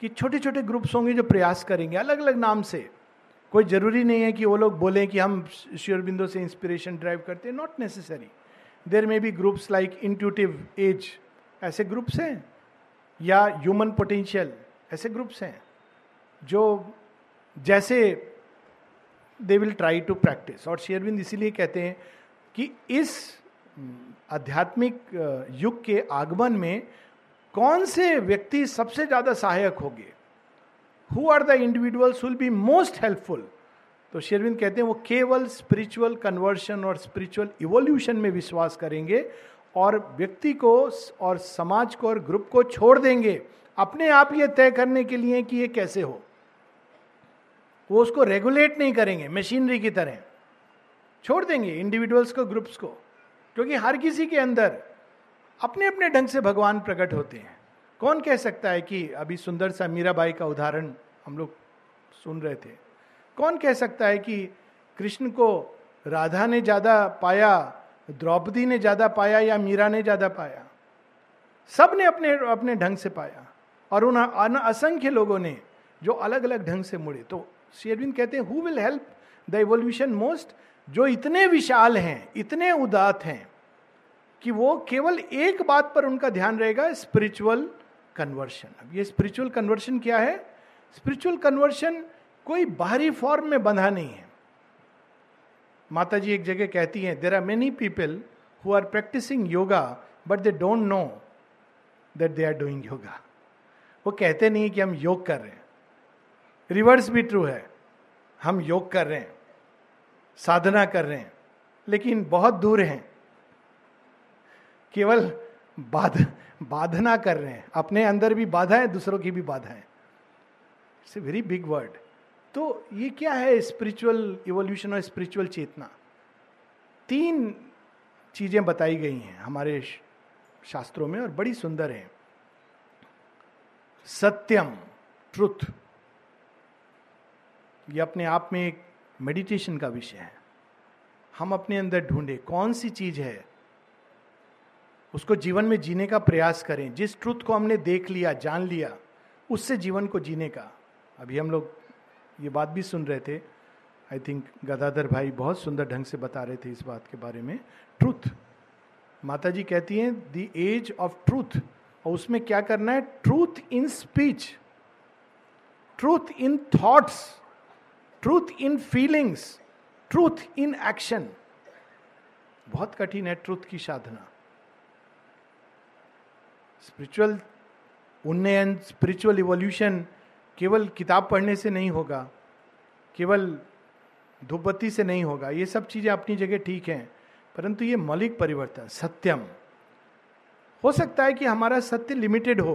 कि छोटे छोटे ग्रुप्स होंगे जो प्रयास करेंगे अलग अलग नाम से। कोई ज़रूरी नहीं है कि वो लोग बोलें कि हम शेयरबिंदो से इंस्पिरेशन ड्राइव करते हैं not necessary there may be groups like intuitive age ऐसे ग्रुप्स हैं, या ह्यूमन पोटेंशियल ऐसे ग्रुप्स हैं, जो जैसे they will try to practice और शेयरविंद इसीलिए कहते हैं कि इस आध्यात्मिक युग के आगमन में कौन से व्यक्ति सबसे ज़्यादा सहायक होंगे? Who are the individuals will be most helpful तो शेरविंद कहते हैं, वो केवल स्पिरिचुअल कन्वर्शन और स्पिरिचुअल इवोल्यूशन में विश्वास करेंगे और व्यक्ति को और समाज को और ग्रुप को छोड़ देंगे। अपने आप ये तय करने के लिए कि ये कैसे हो। वो उसको रेगुलेट नहीं करेंगे मशीनरी की तरह। छोड़ देंगे इंडिविजुअल्स को ग्रुप्स को। क्योंकि हर किसी के अंदर अपने अपने ढंग से भगवान प्रकट होते हैं। कौन कह सकता है कि अभी सुंदर सा मीराबाई का उदाहरण हम लोग सुन रहे थे? कौन कह सकता है कि कृष्ण को राधा ने ज़्यादा पाया, द्रौपदी ने ज़्यादा पाया या मीरा ने ज़्यादा पाया? सबने अपने अपने ढंग से पाया और उन असंख्य लोगों ने जो अलग अलग ढंग से मुड़े। तो शेरविंद कहते हैं who will help the evolution most जो इतने विशाल हैं, इतने उदात हैं कि वो केवल एक बात पर उनका ध्यान रहेगा स्पिरिचुअल कन्वर्शन अब ये स्पिरिचुअल कन्वर्शन क्या है? स्पिरिचुअल कन्वर्शन कोई बाहरी फॉर्म में बंधा नहीं है। माता जी एक जगह कहती हैं there are many people who are practicing yoga but they don't know that they are doing yoga वो कहते नहीं कि हम योग कर रहे हैं। रिवर्स भी ट्रू है। हम योग कर रहे हैं। साधना कर रहे हैं। लेकिन बहुत दूर हैं। केवल बाध, बाधना कर रहे हैं। अपने अंदर भी बाधा है, दूसरों की भी बाधा है। It's a very big word तो ये क्या है स्पिरिचुअल इवोल्यूशन और स्पिरिचुअल चेतना? तीन चीज़ें बताई गई हैं हमारे शास्त्रों में और बड़ी सुंदर है। सत्यम ट्रुथ ये अपने आप में एक मेडिटेशन का विषय है। हम अपने अंदर ढूंढे, कौन सी चीज़ है उसको जीवन में जीने का प्रयास करें। जिस ट्रुथ को हमने देख लिया, जान लिया, उससे जीवन को जीने का। अभी हम लोग ये बात भी सुन रहे थे। आई थिंक गदाधर भाई बहुत सुंदर ढंग से बता रहे थे इस बात के बारे में। ट्रुथ माता जी कहती हैं द एज ऑफ़ ट्रूथ और उसमें क्या करना है? Truth in speech truth in thoughts truth in feelings truth in action बहुत कठिन है ट्रूथ की साधना। स्पिरिचुअल उन्नयन स्पिरिचुअल इवोल्यूशन केवल किताब पढ़ने से नहीं होगा केवल धूपबत्ती से नहीं होगा। ये सब चीज़ें अपनी जगह ठीक हैं परंतु ये मौलिक परिवर्तन सत्यम। हो सकता है कि हमारा सत्य लिमिटेड हो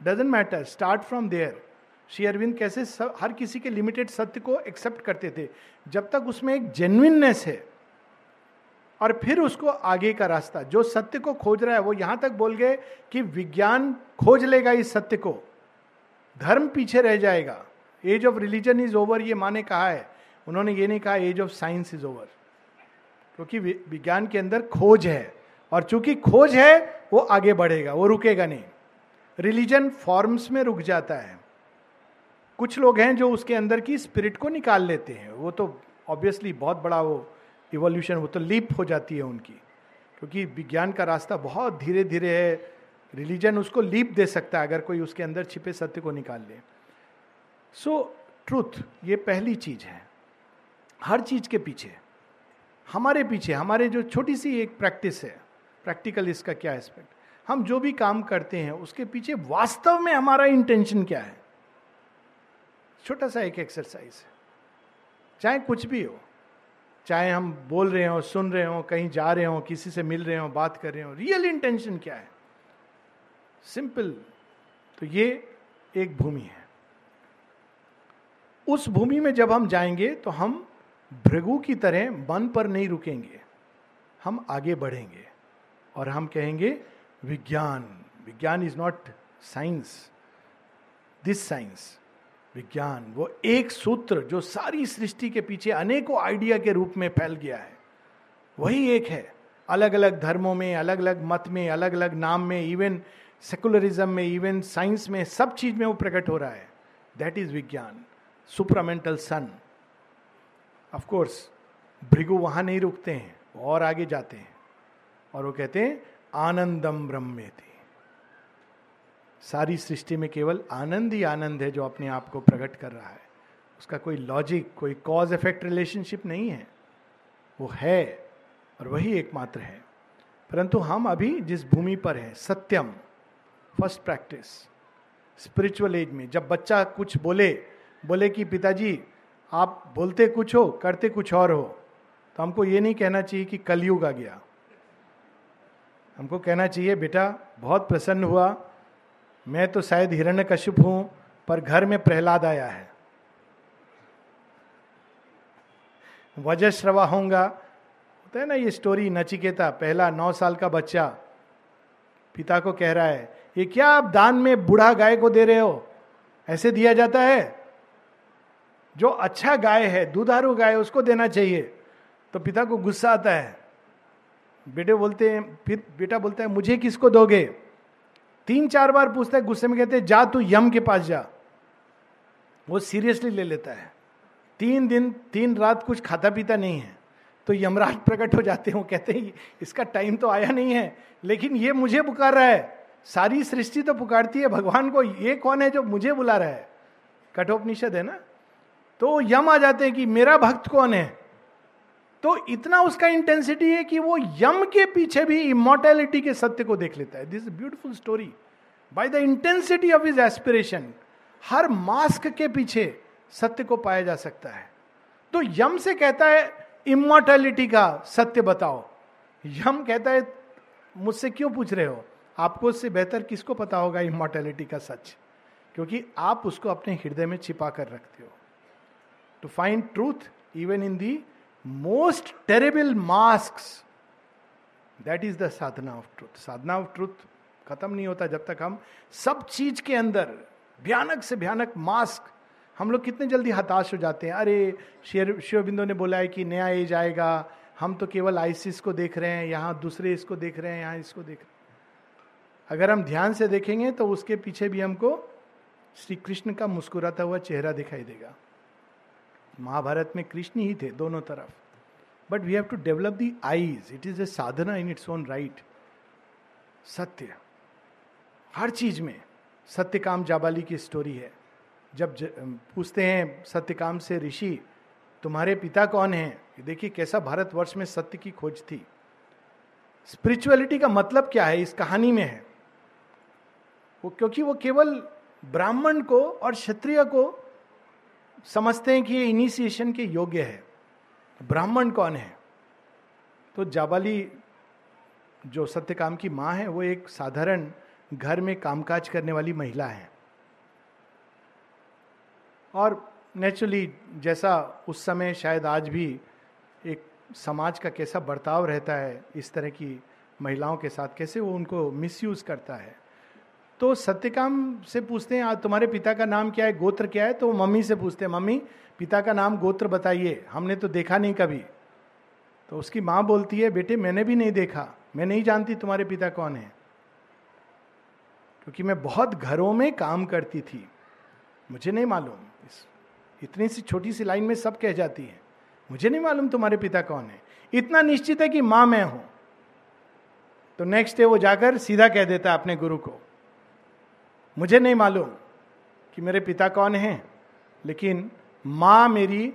doesn't matter start from there Shri Aurobindo कैसे सब, हर किसी के लिमिटेड सत्य को एक्सेप्ट करते थे जब तक उसमें एक जेन्युइननेस है। और फिर उसको आगे का रास्ता। जो सत्य को खोज रहा है, वो यहाँ तक बोल गए कि विज्ञान खोज लेगा इस सत्य को। धर्म पीछे रह जाएगा। Age of religion is over ये माने कहा है। उन्होंने ये नहीं कहा age of science is over क्योंकि विज्ञान के अंदर खोज है। और चूँकि खोज है, वो आगे बढ़ेगा, वो रुकेगा नहीं। रिलीजन फॉर्म्स में रुक जाता है। कुछ लोग हैं जो उसके अंदर की स्पिरिट को निकाल लेते हैं। वो तो ऑब्वियसली बहुत बड़ा वो इवोल्यूशन वो तो लीप हो जाती है उनकी। क्योंकि विज्ञान का रास्ता बहुत धीरे धीरे है रिलीजन उसको लीप दे सकता है अगर कोई उसके अंदर छिपे सत्य को निकाल ले। सो ट्रूथ ये पहली चीज़ है। हर चीज़ के पीछे, हमारे पीछे, हमारे जो छोटी सी एक प्रैक्टिस है प्रैक्टिकल इसका क्या एस्पेक्ट हम जो भी काम करते हैं, उसके पीछे वास्तव में हमारा इंटेंशन क्या है? छोटा सा एक एक्सरसाइज है। चाहे कुछ भी हो चाहे हम बोल रहे हो, सुन रहे हो, कहीं जा रहे हो, किसी से मिल रहे हो, बात कर रहे हो रियल इंटेंशन क्या है? सिंपल तो ये एक भूमि है। उस भूमि में जब हम जाएँगे तो हम भृगु की तरह मन पर नहीं रुकेंगे। हम आगे बढ़ेंगे और हम कहेंगे, विज्ञान. विज्ञान is not science this science विज्ञान, वो एक सूत्र जो सारी सृष्टि के पीछे अनेकों आइडिया के रूप में फैल गया है। वही एक है। अलग अलग धर्मों में अलग अलग मत में अलग अलग नाम में इवन सेकुलरिज्म में इवन साइंस में, सब चीज़ में वो प्रकट हो रहा है। दैट इज़ विज्ञान। Supramental sun of course Bhrigu वहाँ नहीं रुकते हैं और आगे जाते हैं। और वो कहते हैं, आनंदम ब्रह्मे थी सारी सृष्टि में केवल आनंद ही आनंद है जो अपने आप को प्रकट कर रहा है। उसका कोई लॉजिक कोई कॉज इफ़ेक्ट रिलेशनशिप नहीं है। वो है और वही एकमात्र है। परंतु हम अभी जिस भूमि पर हैं, सत्यम फ़र्स्ट प्रैक्टिस स्पिरिचुअल एज में, जब बच्चा कुछ बोले बोले कि पिताजी, आप बोलते कुछ हो, करते कुछ और हो तो हमको ये नहीं कहना चाहिए कि कलयुग आ गया। हमको कहना चाहिए, बेटा, बहुत प्रसन्न हुआ मैं तो शायद हिरण्य कश्यप हूँ, पर घर में प्रहलाद आया है। वजह श्रवा होगा होता है ना ये स्टोरी नचिकेता, पहला नौ साल का बच्चा। पिता को कह रहा है, ये क्या आप दान में बूढ़ा गाय को दे रहे हो? ऐसे दिया जाता है? जो अच्छा गाय है, दुधारू गाय, उसको देना चाहिए। तो पिता को गुस्सा आता है। बेटे बोलते हैं बेटा बोलता है, मुझे किसको दोगे? तीन चार बार पूछता है, गुस्से में कहते हैं, जा तू यम के पास जा। वो सीरियसली ले लेता है। तीन दिन, तीन रात कुछ खाता पीता नहीं है तो यमराज प्रकट हो जाते हैं, वो कहते हैं, इसका टाइम तो आया नहीं है, लेकिन ये मुझे पुकार रहा है। सारी सृष्टि तो पुकारती है, भगवान को ये कौन है जो मुझे बुला रहा है? कठोपनिषद है ना? तो यम आ जाते हैं कि, मेरा भक्त कौन है? तो इतना उसका इंटेंसिटी है कि वो यम के पीछे भी इमोर्टैलिटी के सत्य को देख लेता है। This beautiful story by the intensity of his aspiration her mask के पीछे सत्य को पाया जा सकता है। तो यम से कहता है इमोर्टैलिटी का सत्य बताओ। यम कहता है, मुझसे क्यों पूछ रहे हो? आपको उससे बेहतर किसको पता होगा इमोर्टैलिटी का सच? क्योंकि आप उसको अपने हृदय में छिपा कर रखते हो। To find truth even in the most terrible mask that is the sadhana of truth sadhana of truth खत्म नहीं होता जब तक हम सब चीज़ के अंदर भयानक से भयानक मास्क हम लोग कितने जल्दी हताश हो जाते हैं अरे शेर शिवबिंदु ने बोला है कि नया एज आएगा हम तो केवल आइसिस को देख रहे हैं यहाँ दूसरे इसको देख रहे हैं यहाँ इसको देख रहे हैं अगर हम ध्यान से देखेंगे तो उसके पीछे भी हमको श्री कृष्ण का मुस्कुराता हुआ चेहरा दिखाई देगा महाभारत में कृष्ण ही थे दोनों तरफ़। But we have to develop the eyes it is a sadhana in its own right सत्य। हर चीज़ में सत्यकाम जाबाली की स्टोरी है। जब पूछते हैं सत्यकाम से ऋषि, तुम्हारे पिता कौन है? देखिए कैसा भारतवर्ष में सत्य की खोज थी। स्पिरिचुअलिटी का मतलब क्या है? इस कहानी में है। वो क्योंकि वो केवल ब्राह्मण को और क्षत्रिय को समझते हैं कि ये इनिशिएशन के योग्य है। ब्राह्मण कौन है? तो जाबाली जो सत्यकाम की माँ है, वो एक साधारण घर में कामकाज करने वाली महिला है। और नेचुरली जैसा उस समय शायद आज भी एक समाज का कैसा बर्ताव रहता है, इस तरह की महिलाओं के साथ कैसे वो उनको मिसयूज करता है। तो सत्यकाम से पूछते हैं तुम्हारे पिता का नाम क्या है? गोत्र क्या है? तो मम्मी से पूछते हैं, मम्मी, पिता का नाम गोत्र बताइए। हमने तो देखा नहीं कभी। तो उसकी माँ बोलती है, बेटे, मैंने भी नहीं देखा। मैं नहीं जानती तुम्हारे पिता कौन है। क्योंकि मैं बहुत घरों में काम करती थी। मुझे नहीं मालूम। इतनी सी छोटी सी लाइन में सब कह जाती है। मुझे नहीं मालूम तुम्हारे पिता कौन है। इतना निश्चित है कि माँ मैं हूँ। तो नेक्स्ट डे वो जाकर सीधा कह देता है अपने गुरु को। मुझे नहीं मालूम कि मेरे पिता कौन है, लेकिन माँ मेरी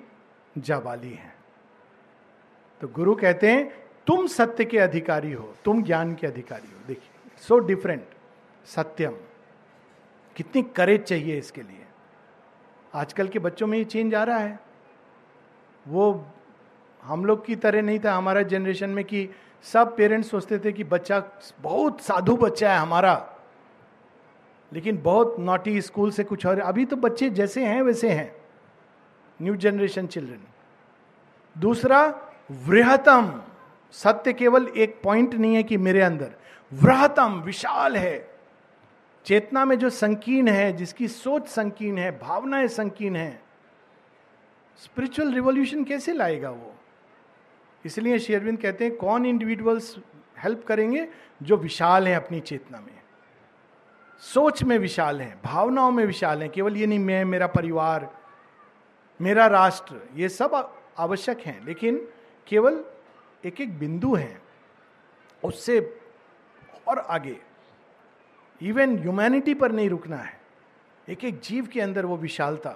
जाबाली है। तो गुरु कहते हैं, तुम सत्य के अधिकारी हो, तुम ज्ञान के अधिकारी हो। देखिए सो डिफरेंट सत्यम। कितनी करेज चाहिए इसके लिए। आजकल के बच्चों में ये चेंज आ रहा है। वो, हम लोग की तरह नहीं था, हमारा जनरेशन में कि सब पेरेंट्स सोचते थे कि बच्चा, बहुत साधु बच्चा है हमारा। लेकिन बहुत नोटी स्कूल से कुछ और अभी तो बच्चे जैसे हैं, वैसे हैं। न्यू जनरेशन चिल्ड्रन दूसरा वृहतम सत्य केवल एक पॉइंट नहीं है कि मेरे अंदर। वृहतम विशाल है। चेतना में जो संकीर्ण है, जिसकी सोच संकीर्ण है, भावनाएँ संकीर्ण है स्पिरिचुअल रिवोल्यूशन कैसे लाएगा वो? इसलिए शेरविंद कहते हैं, कौन इंडिविजुअल्स हेल्प करेंगे जो विशाल हैं अपनी चेतना में? सोच में विशाल हैं, भावनाओं में विशाल हैं, केवल ये नहीं, मैं, मेरा परिवार, मेरा राष्ट्र, ये सब आवश्यक हैं, लेकिन केवल एक एक बिंदु हैं, उससे और आगे। इवन ह्यूमैनिटी पर नहीं रुकना है। एक एक जीव के अंदर वो विशालता,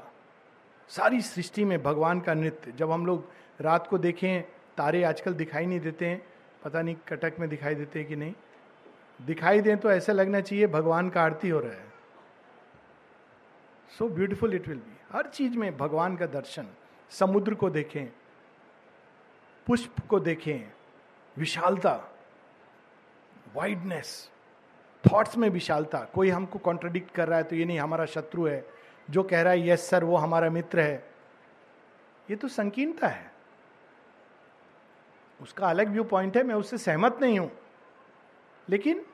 सारी सृष्टि में भगवान का नृत्य। जब हम लोग रात को देखें, तारे आजकल दिखाई नहीं देते हैं, पता नहीं कटक में दिखाई देते हैं कि नहीं। दिखाई दें तो ऐसा लगना चाहिए भगवान का आरती हो रहा है। So beautiful it will be हर चीज़ में भगवान का दर्शन, समुद्र को देखें, पुष्प को देखें, विशालता वाइडनेस थॉट्स में विशालता। कोई हमको कॉन्ट्रडिक्ट कर रहा है तो ये नहीं हमारा शत्रु है। जो कह रहा है यस सर वो हमारा मित्र है। ये तो संकीर्णता है। उसका अलग व्यू पॉइंट है, मैं उससे सहमत नहीं हूँ। लेकिन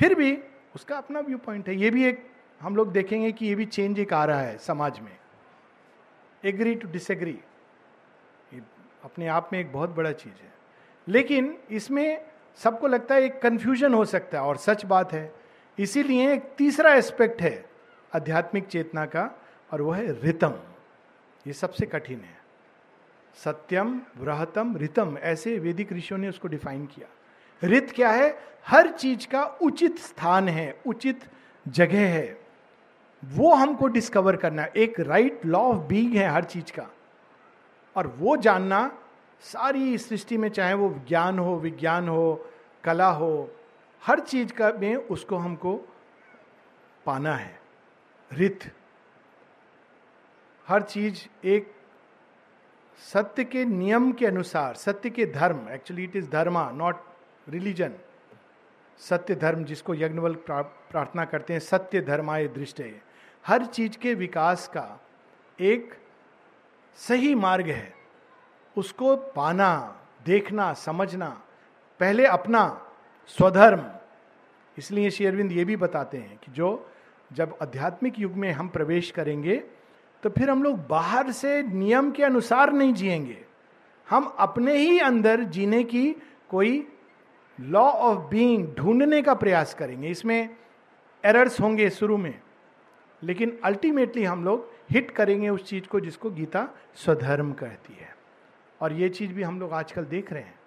फिर भी उसका अपना व्यू पॉइंट है। ये भी एक, हम लोग देखेंगे कि ये भी चेंज एक आ रहा है समाज में। एग्री टू डिसएग्री अपने आप में एक बहुत बड़ा चीज़ है। लेकिन इसमें सबको लगता है एक कंफ्यूजन हो सकता है, और सच बात है। इसीलिए एक तीसरा एस्पेक्ट है आध्यात्मिक चेतना का, और वह है रितम। ये सबसे कठिन है। सत्यम वृहतम रितम, ऐसे वैदिक ऋषियों ने उसको डिफाइन किया। रित क्या है? हर चीज़ का उचित स्थान है, उचित जगह है। वो हमको डिस्कवर करना है। एक राइट लॉ ऑफ़ बीइंग है हर चीज़ का। और वो जानना सारी सृष्टि में चाहे वो ज्ञान हो, विज्ञान हो, कला हो, हर चीज़ का में उसको हमको पाना है। रित। हर चीज़ एक सत्य के नियम के अनुसार, सत्य के धर्म actually it is dharma not religion, सत्य धर्म जिसको यज्ञवल प्रार्थना करते हैं, सत्य धर्माय दृष्ट हर चीज़ के विकास का एक सही मार्ग है। उसको पाना, देखना, समझना, पहले अपना स्वधर्म। इसलिए श्री अरविंद ये भी बताते हैं कि जो जब आध्यात्मिक युग में हम प्रवेश करेंगे तो फिर हम लोग बाहर से नियम के अनुसार नहीं जिएँगे। हम अपने ही अंदर जीने की कोई लॉ ऑफ़ बीइंग ढूँढने का प्रयास करेंगे। इसमें एरर्स होंगे शुरू में, लेकिन अल्टीमेटली हम लोग हिट करेंगे उस चीज़ को जिसको गीता स्वधर्म कहती है। और ये चीज़ भी हम लोग आजकल देख रहे हैं।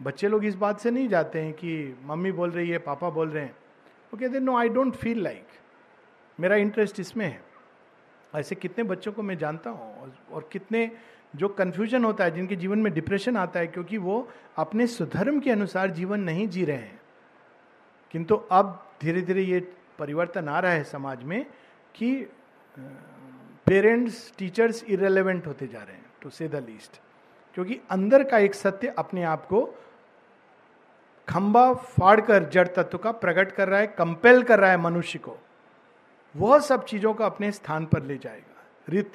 बच्चे लोग इस बात से नहीं जाते हैं कि मम्मी बोल रही है, पापा बोल रहे हैं। वो कहते no I don't feel like मेरा इंटरेस्ट इसमें है। ऐसे कितने बच्चों को मैं जानता हूँ और कितने जो कन्फ्यूज़न होता है, जिनके जीवन में डिप्रेशन आता है, क्योंकि वो अपने सुधर्म के अनुसार जीवन नहीं जी रहे हैं। किंतु अब धीरे धीरे ये परिवर्तन आ रहा है समाज में कि पेरेंट्स टीचर्स इरेलीवेंट होते जा रहे हैं टू से द लीस्ट क्योंकि अंदर का एक सत्य अपने आप को खंबा फाड़कर जड़ तत्व का प्रकट कर रहा है कंपेल कर रहा है मनुष्य को। वह सब चीज़ों को अपने स्थान पर ले जाएगा। रित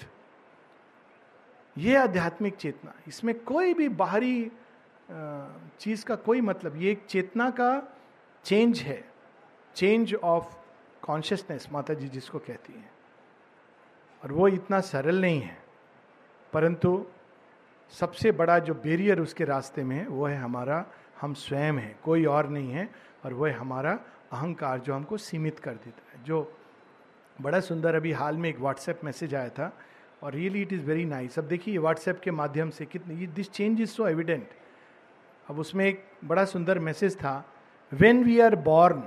यह आध्यात्मिक चेतना, इसमें कोई भी बाहरी चीज़ का कोई मतलब ये एक चेतना का चेंज है। चेंज ऑफ़ कॉन्शियसनेस माता जी जिसको कहती हैं। और वो इतना सरल नहीं है, परंतु सबसे बड़ा जो बेरियर उसके रास्ते में है, वो है हमारा, हम स्वयं हैं, कोई और नहीं है, और वो है हमारा अहंकार जो हमको सीमित कर देता है। जो बड़ा सुंदर अभी हाल में एक व्हाट्सएप मैसेज आया था और really it is very nice अब देखिए व्हाट्सएप के माध्यम से कितनी this change is so evident अब उसमें एक बड़ा सुंदर मैसेज था वेन वी आर बॉर्न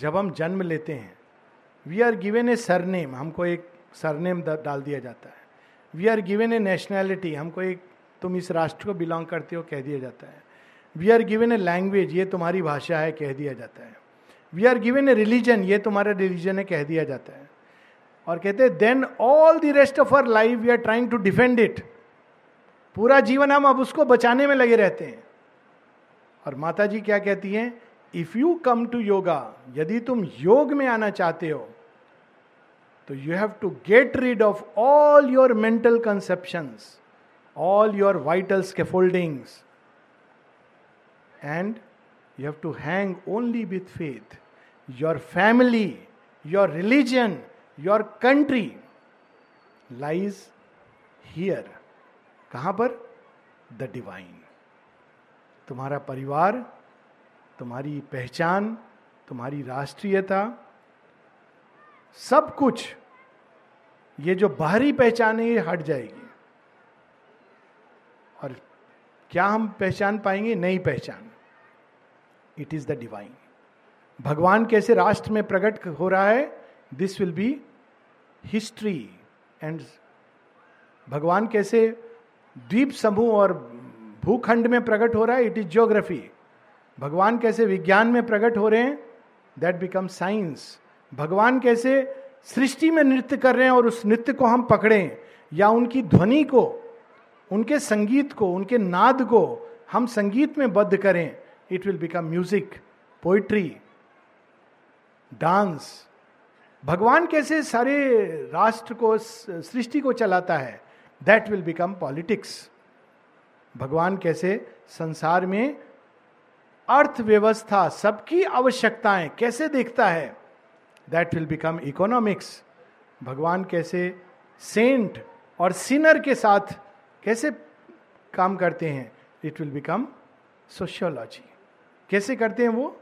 जब हम जन्म लेते हैं we are given a surname हमको एक सरनेम डाल दिया जाता है। We are given a nationality हमको एक, तुम इस राष्ट्र को बिलोंग करते हो, कह दिया जाता है। We are given a language ये तुम्हारी भाषा है, कह दिया जाता है। We are given a religion ये तुम्हारा रिलीजन है, कह दिया जाता है। और कहते then all the rest of our life we are trying to defend it पूरा जीवन हम अब उसको बचाने में लगे रहते हैं। और माता जी क्या कहती हैं if you come to yoga यदि तुम योग में आना चाहते हो तो you have to get rid of all your mental conception all your vital scaffoldings and you have to hang only with faith your family your religion your country lies here कहाँ पर? द डिवाइन तुम्हारा परिवार, तुम्हारी पहचान, तुम्हारी राष्ट्रीयता, सब कुछ, ये जो बाहरी पहचान है, ये हट जाएगी। और क्या हम पहचान पाएँगे? नई पहचान। इट इज़ द डिवाइन भगवान कैसे राष्ट्र में प्रकट हो रहा है? This will be history and भगवान कैसे द्वीप समूह और भूखंड में प्रकट हो रहा है इट इज़ ज्योग्राफी भगवान कैसे विज्ञान में प्रकट हो रहे हैं दैट बिकम साइंस भगवान कैसे सृष्टि में नृत्य कर रहे हैं और उस नृत्य को हम पकड़ें, या उनकी ध्वनि को, उनके संगीत को, उनके नाद को हम संगीत में बद्ध करें it will become music poetry dance भगवान कैसे सारे राष्ट्र को सृष्टि को चलाता है? दैट विल बिकम पॉलिटिक्स भगवान कैसे संसार में अर्थव्यवस्था, सबकी आवश्यकताएँ कैसे देखता है? दैट विल बिकम इकोनॉमिक्स भगवान कैसे सेंट और सिनर के साथ कैसे काम करते हैं? इट विल बिकम सोशियोलॉजी कैसे करते हैं वो?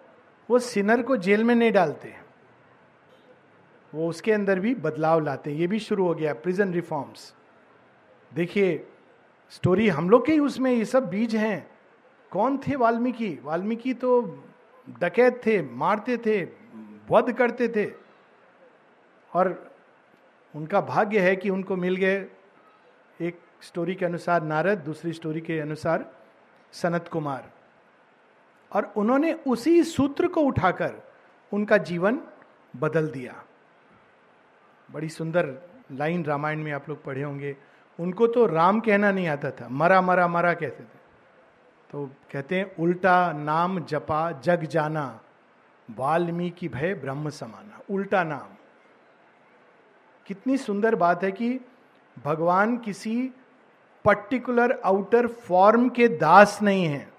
वो सिनर को जेल में नहीं डालते हैं। वो उसके अंदर भी बदलाव लाते हैं। ये भी शुरू हो गया प्रिजन रिफॉर्म्स देखिए स्टोरी हम लोग के ही उसमें ये सब बीज हैं। कौन थे वाल्मीकि? वाल्मीकि तो डकैत थे, मारते थे, वध करते थे। और उनका भाग्य है कि उनको मिल गए एक स्टोरी के अनुसार नारद, दूसरी स्टोरी के अनुसार सनत कुमार। और उन्होंने उसी सूत्र को उठाकर उनका जीवन बदल दिया। बड़ी सुंदर लाइन रामायण में आप लोग पढ़े होंगे। उनको तो राम कहना नहीं आता था। मरा मरा मरा कहते थे। तो कहते हैं, उल्टा नाम जपा, जग जाना, वाल्मीकि भय ब्रह्म समाना। उल्टा नाम। कितनी सुंदर बात है कि भगवान किसी पर्टिकुलर आउटर फॉर्म के दास नहीं है।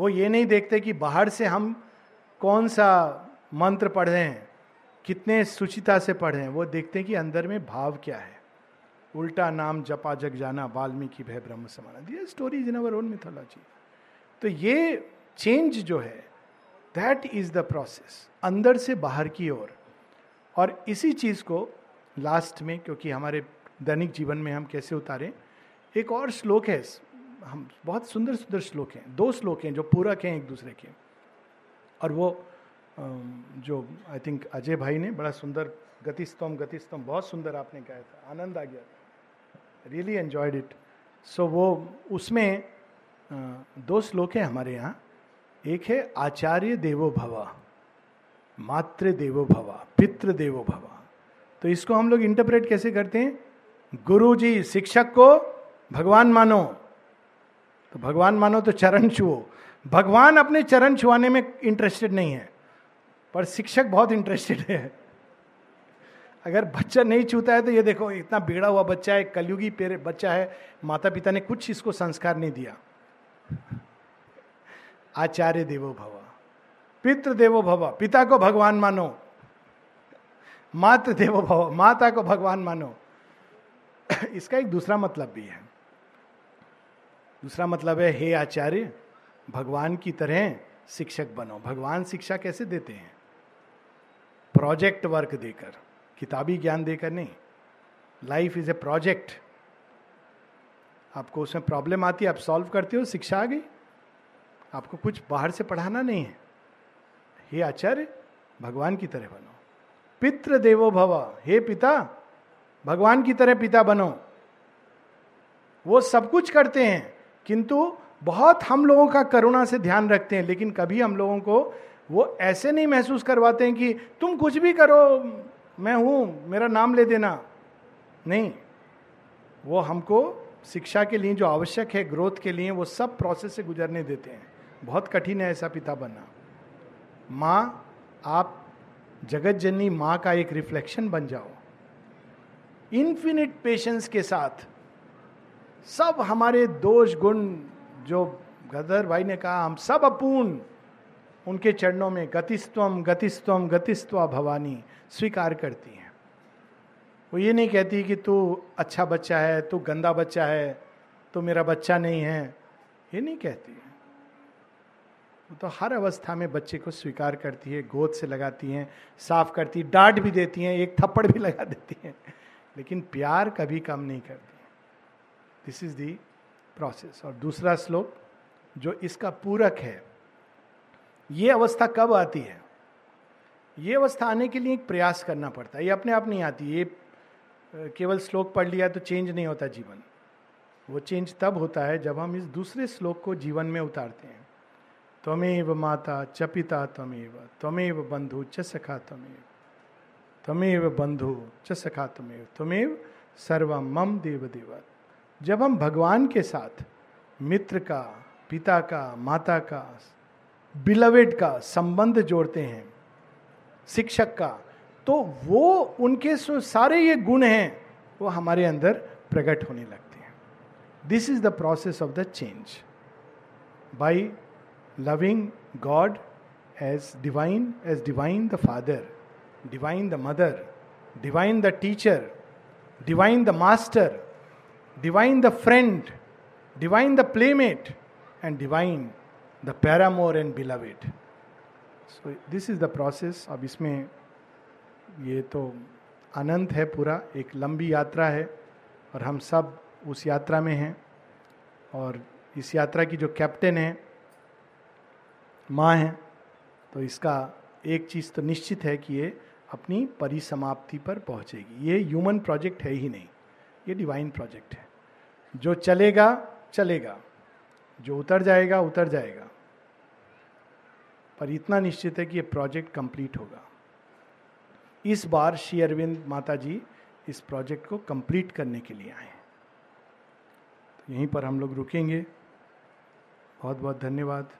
वो ये नहीं देखते कि बाहर से हम कौन सा मंत्र पढ़ रहे हैं। कितने सुचिता से पढ़े हैं वो देखते हैं कि अंदर में भाव क्या है। उल्टा नाम जपा जग जाना वाल्मीकि भय ब्रह्म समाना। दिया stories in our own mythology तो ये चेंज जो है दैट इज़ द प्रोसेस अंदर से बाहर की ओर। और, और इसी चीज़ को लास्ट में क्योंकि हमारे दैनिक जीवन में हम कैसे उतारें एक और श्लोक है हम बहुत सुंदर सुंदर श्लोक हैं दो श्लोक हैं जो पूरक हैं एक दूसरे के। और वो जो आई थिंक अजय भाई ने बड़ा सुंदर गतिस्तम गतिस्तम बहुत सुंदर आपने गाया था, आनंद आ गया था। रियली एंजॉयड इट सो वो उसमें दो श्लोक है हमारे यहाँ। एक है, आचार्य देवो भवा, मातृ देवो भवा, पितृ देवो भवा। तो इसको हम लोग इंटरप्रेट कैसे करते हैं? गुरु जी शिक्षक को भगवान मानो। तो भगवान मानो तो चरण छुओ। भगवान अपने चरण छुआने में इंटरेस्टेड नहीं है। पर शिक्षक बहुत इंटरेस्टेड है। अगर बच्चा नहीं छूता है तो ये देखो, इतना बिगड़ा हुआ बच्चा है, कलयुगी पेरे बच्चा है माता पिता ने कुछ इसको संस्कार नहीं दिया। आचार्य देवो भव, पितृ देवो भव, पिता को भगवान मानो, मातृ देवो भव, माता को भगवान मानो। इसका एक दूसरा मतलब भी है। दूसरा मतलब है, हे आचार्य, भगवान की तरह शिक्षक बनो। भगवान शिक्षा कैसे देते हैं? प्रोजेक्ट वर्क देकर, किताबी ज्ञान देकर नहीं। लाइफ इज़ ए प्रोजेक्ट आपको उसमें प्रॉब्लम आती है, आप सॉल्व करते हो, शिक्षा आ गई। आपको कुछ बाहर से पढ़ाना नहीं है। हे आचार्य, भगवान की तरह बनो। पित्र देवो भव। हे पिता, भगवान की तरह पिता बनो। वो सब कुछ करते हैं, किंतु बहुत हम लोगों का करुणा से ध्यान रखते हैं, लेकिन कभी हम लोगों को वो ऐसे नहीं महसूस करवाते हैं कि तुम कुछ भी करो, मैं हूँ, मेरा नाम ले देना। नहीं। वो हमको शिक्षा के लिए जो आवश्यक है, ग्रोथ के लिए, वो सब प्रोसेस से गुजरने देते हैं। बहुत कठिन है ऐसा पिता बनना। माँ, आप जगत जननी माँ का एक रिफ्लेक्शन बन जाओ। इन्फिनिट पेशेंस के साथ सब हमारे दोष गुण, जो गदर भाई ने कहा, हम सब अपूर्ण। उनके चरणों में गतिस्त्वम गतिस्त्वम गतिस्त्वा भवानी स्वीकार करती हैं। वो ये नहीं कहती कि तू अच्छा बच्चा है, तू गंदा बच्चा है तो मेरा बच्चा नहीं है। ये नहीं कहती। है वो तो हर अवस्था में बच्चे को स्वीकार करती है, गोद से लगाती हैं, साफ़ करती, डांट भी देती हैं, एक थप्पड़ भी लगा देती हैं। लेकिन प्यार कभी कम नहीं करती। दिस इज़ दी प्रोसेस और दूसरा श्लोक, जो इसका पूरक है ये अवस्था कब आती है? ये अवस्था आने के लिए एक प्रयास करना पड़ता है। ये अपने आप नहीं आती। ये केवल श्लोक पढ़ लिया तो चेंज नहीं होता जीवन। वो चेंज तब होता है जब हम इस दूसरे श्लोक को जीवन में उतारते हैं। त्वमेव माता च पिता त्वमेव त्वमेव बंधु च सखा त्वमेव त्वमेव बंधु च सखा त्वमेव त्वमेव सर्व मम देव देव जब हम भगवान के साथ, मित्र का, पिता का, माता का बिलवेड का संबंध जोड़ते हैं, शिक्षक का तो वो उनके सारे ये गुण हैं, वो हमारे अंदर प्रकट होने लगते हैं। This is the process of the change by loving God as divine as divine the father divine the mother divine the teacher divine the master divine the friend divine the playmate and divine the paramour and beloved so this is the process अब इसमें ये तो अनंत है पूरा, एक लंबी यात्रा है और हम सब उस यात्रा में हैं। और इस यात्रा की जो कैप्टन है, माँ है तो इसका एक चीज़ तो निश्चित है कि ये अपनी परिसमाप्ति पर पहुंचेगी। ये ह्यूमन प्रोजेक्ट है ही नहीं, ये डिवाइन प्रोजेक्ट है। जो चलेगा चलेगा। जो उतर जाएगा उतर जाएगा। पर इतना निश्चित है कि ये प्रोजेक्ट कंप्लीट होगा। इस बार श्री अरविंद माता जी इस प्रोजेक्ट को कंप्लीट करने के लिए आए तो यहीं पर हम लोग रुकेंगे। बहुत बहुत धन्यवाद।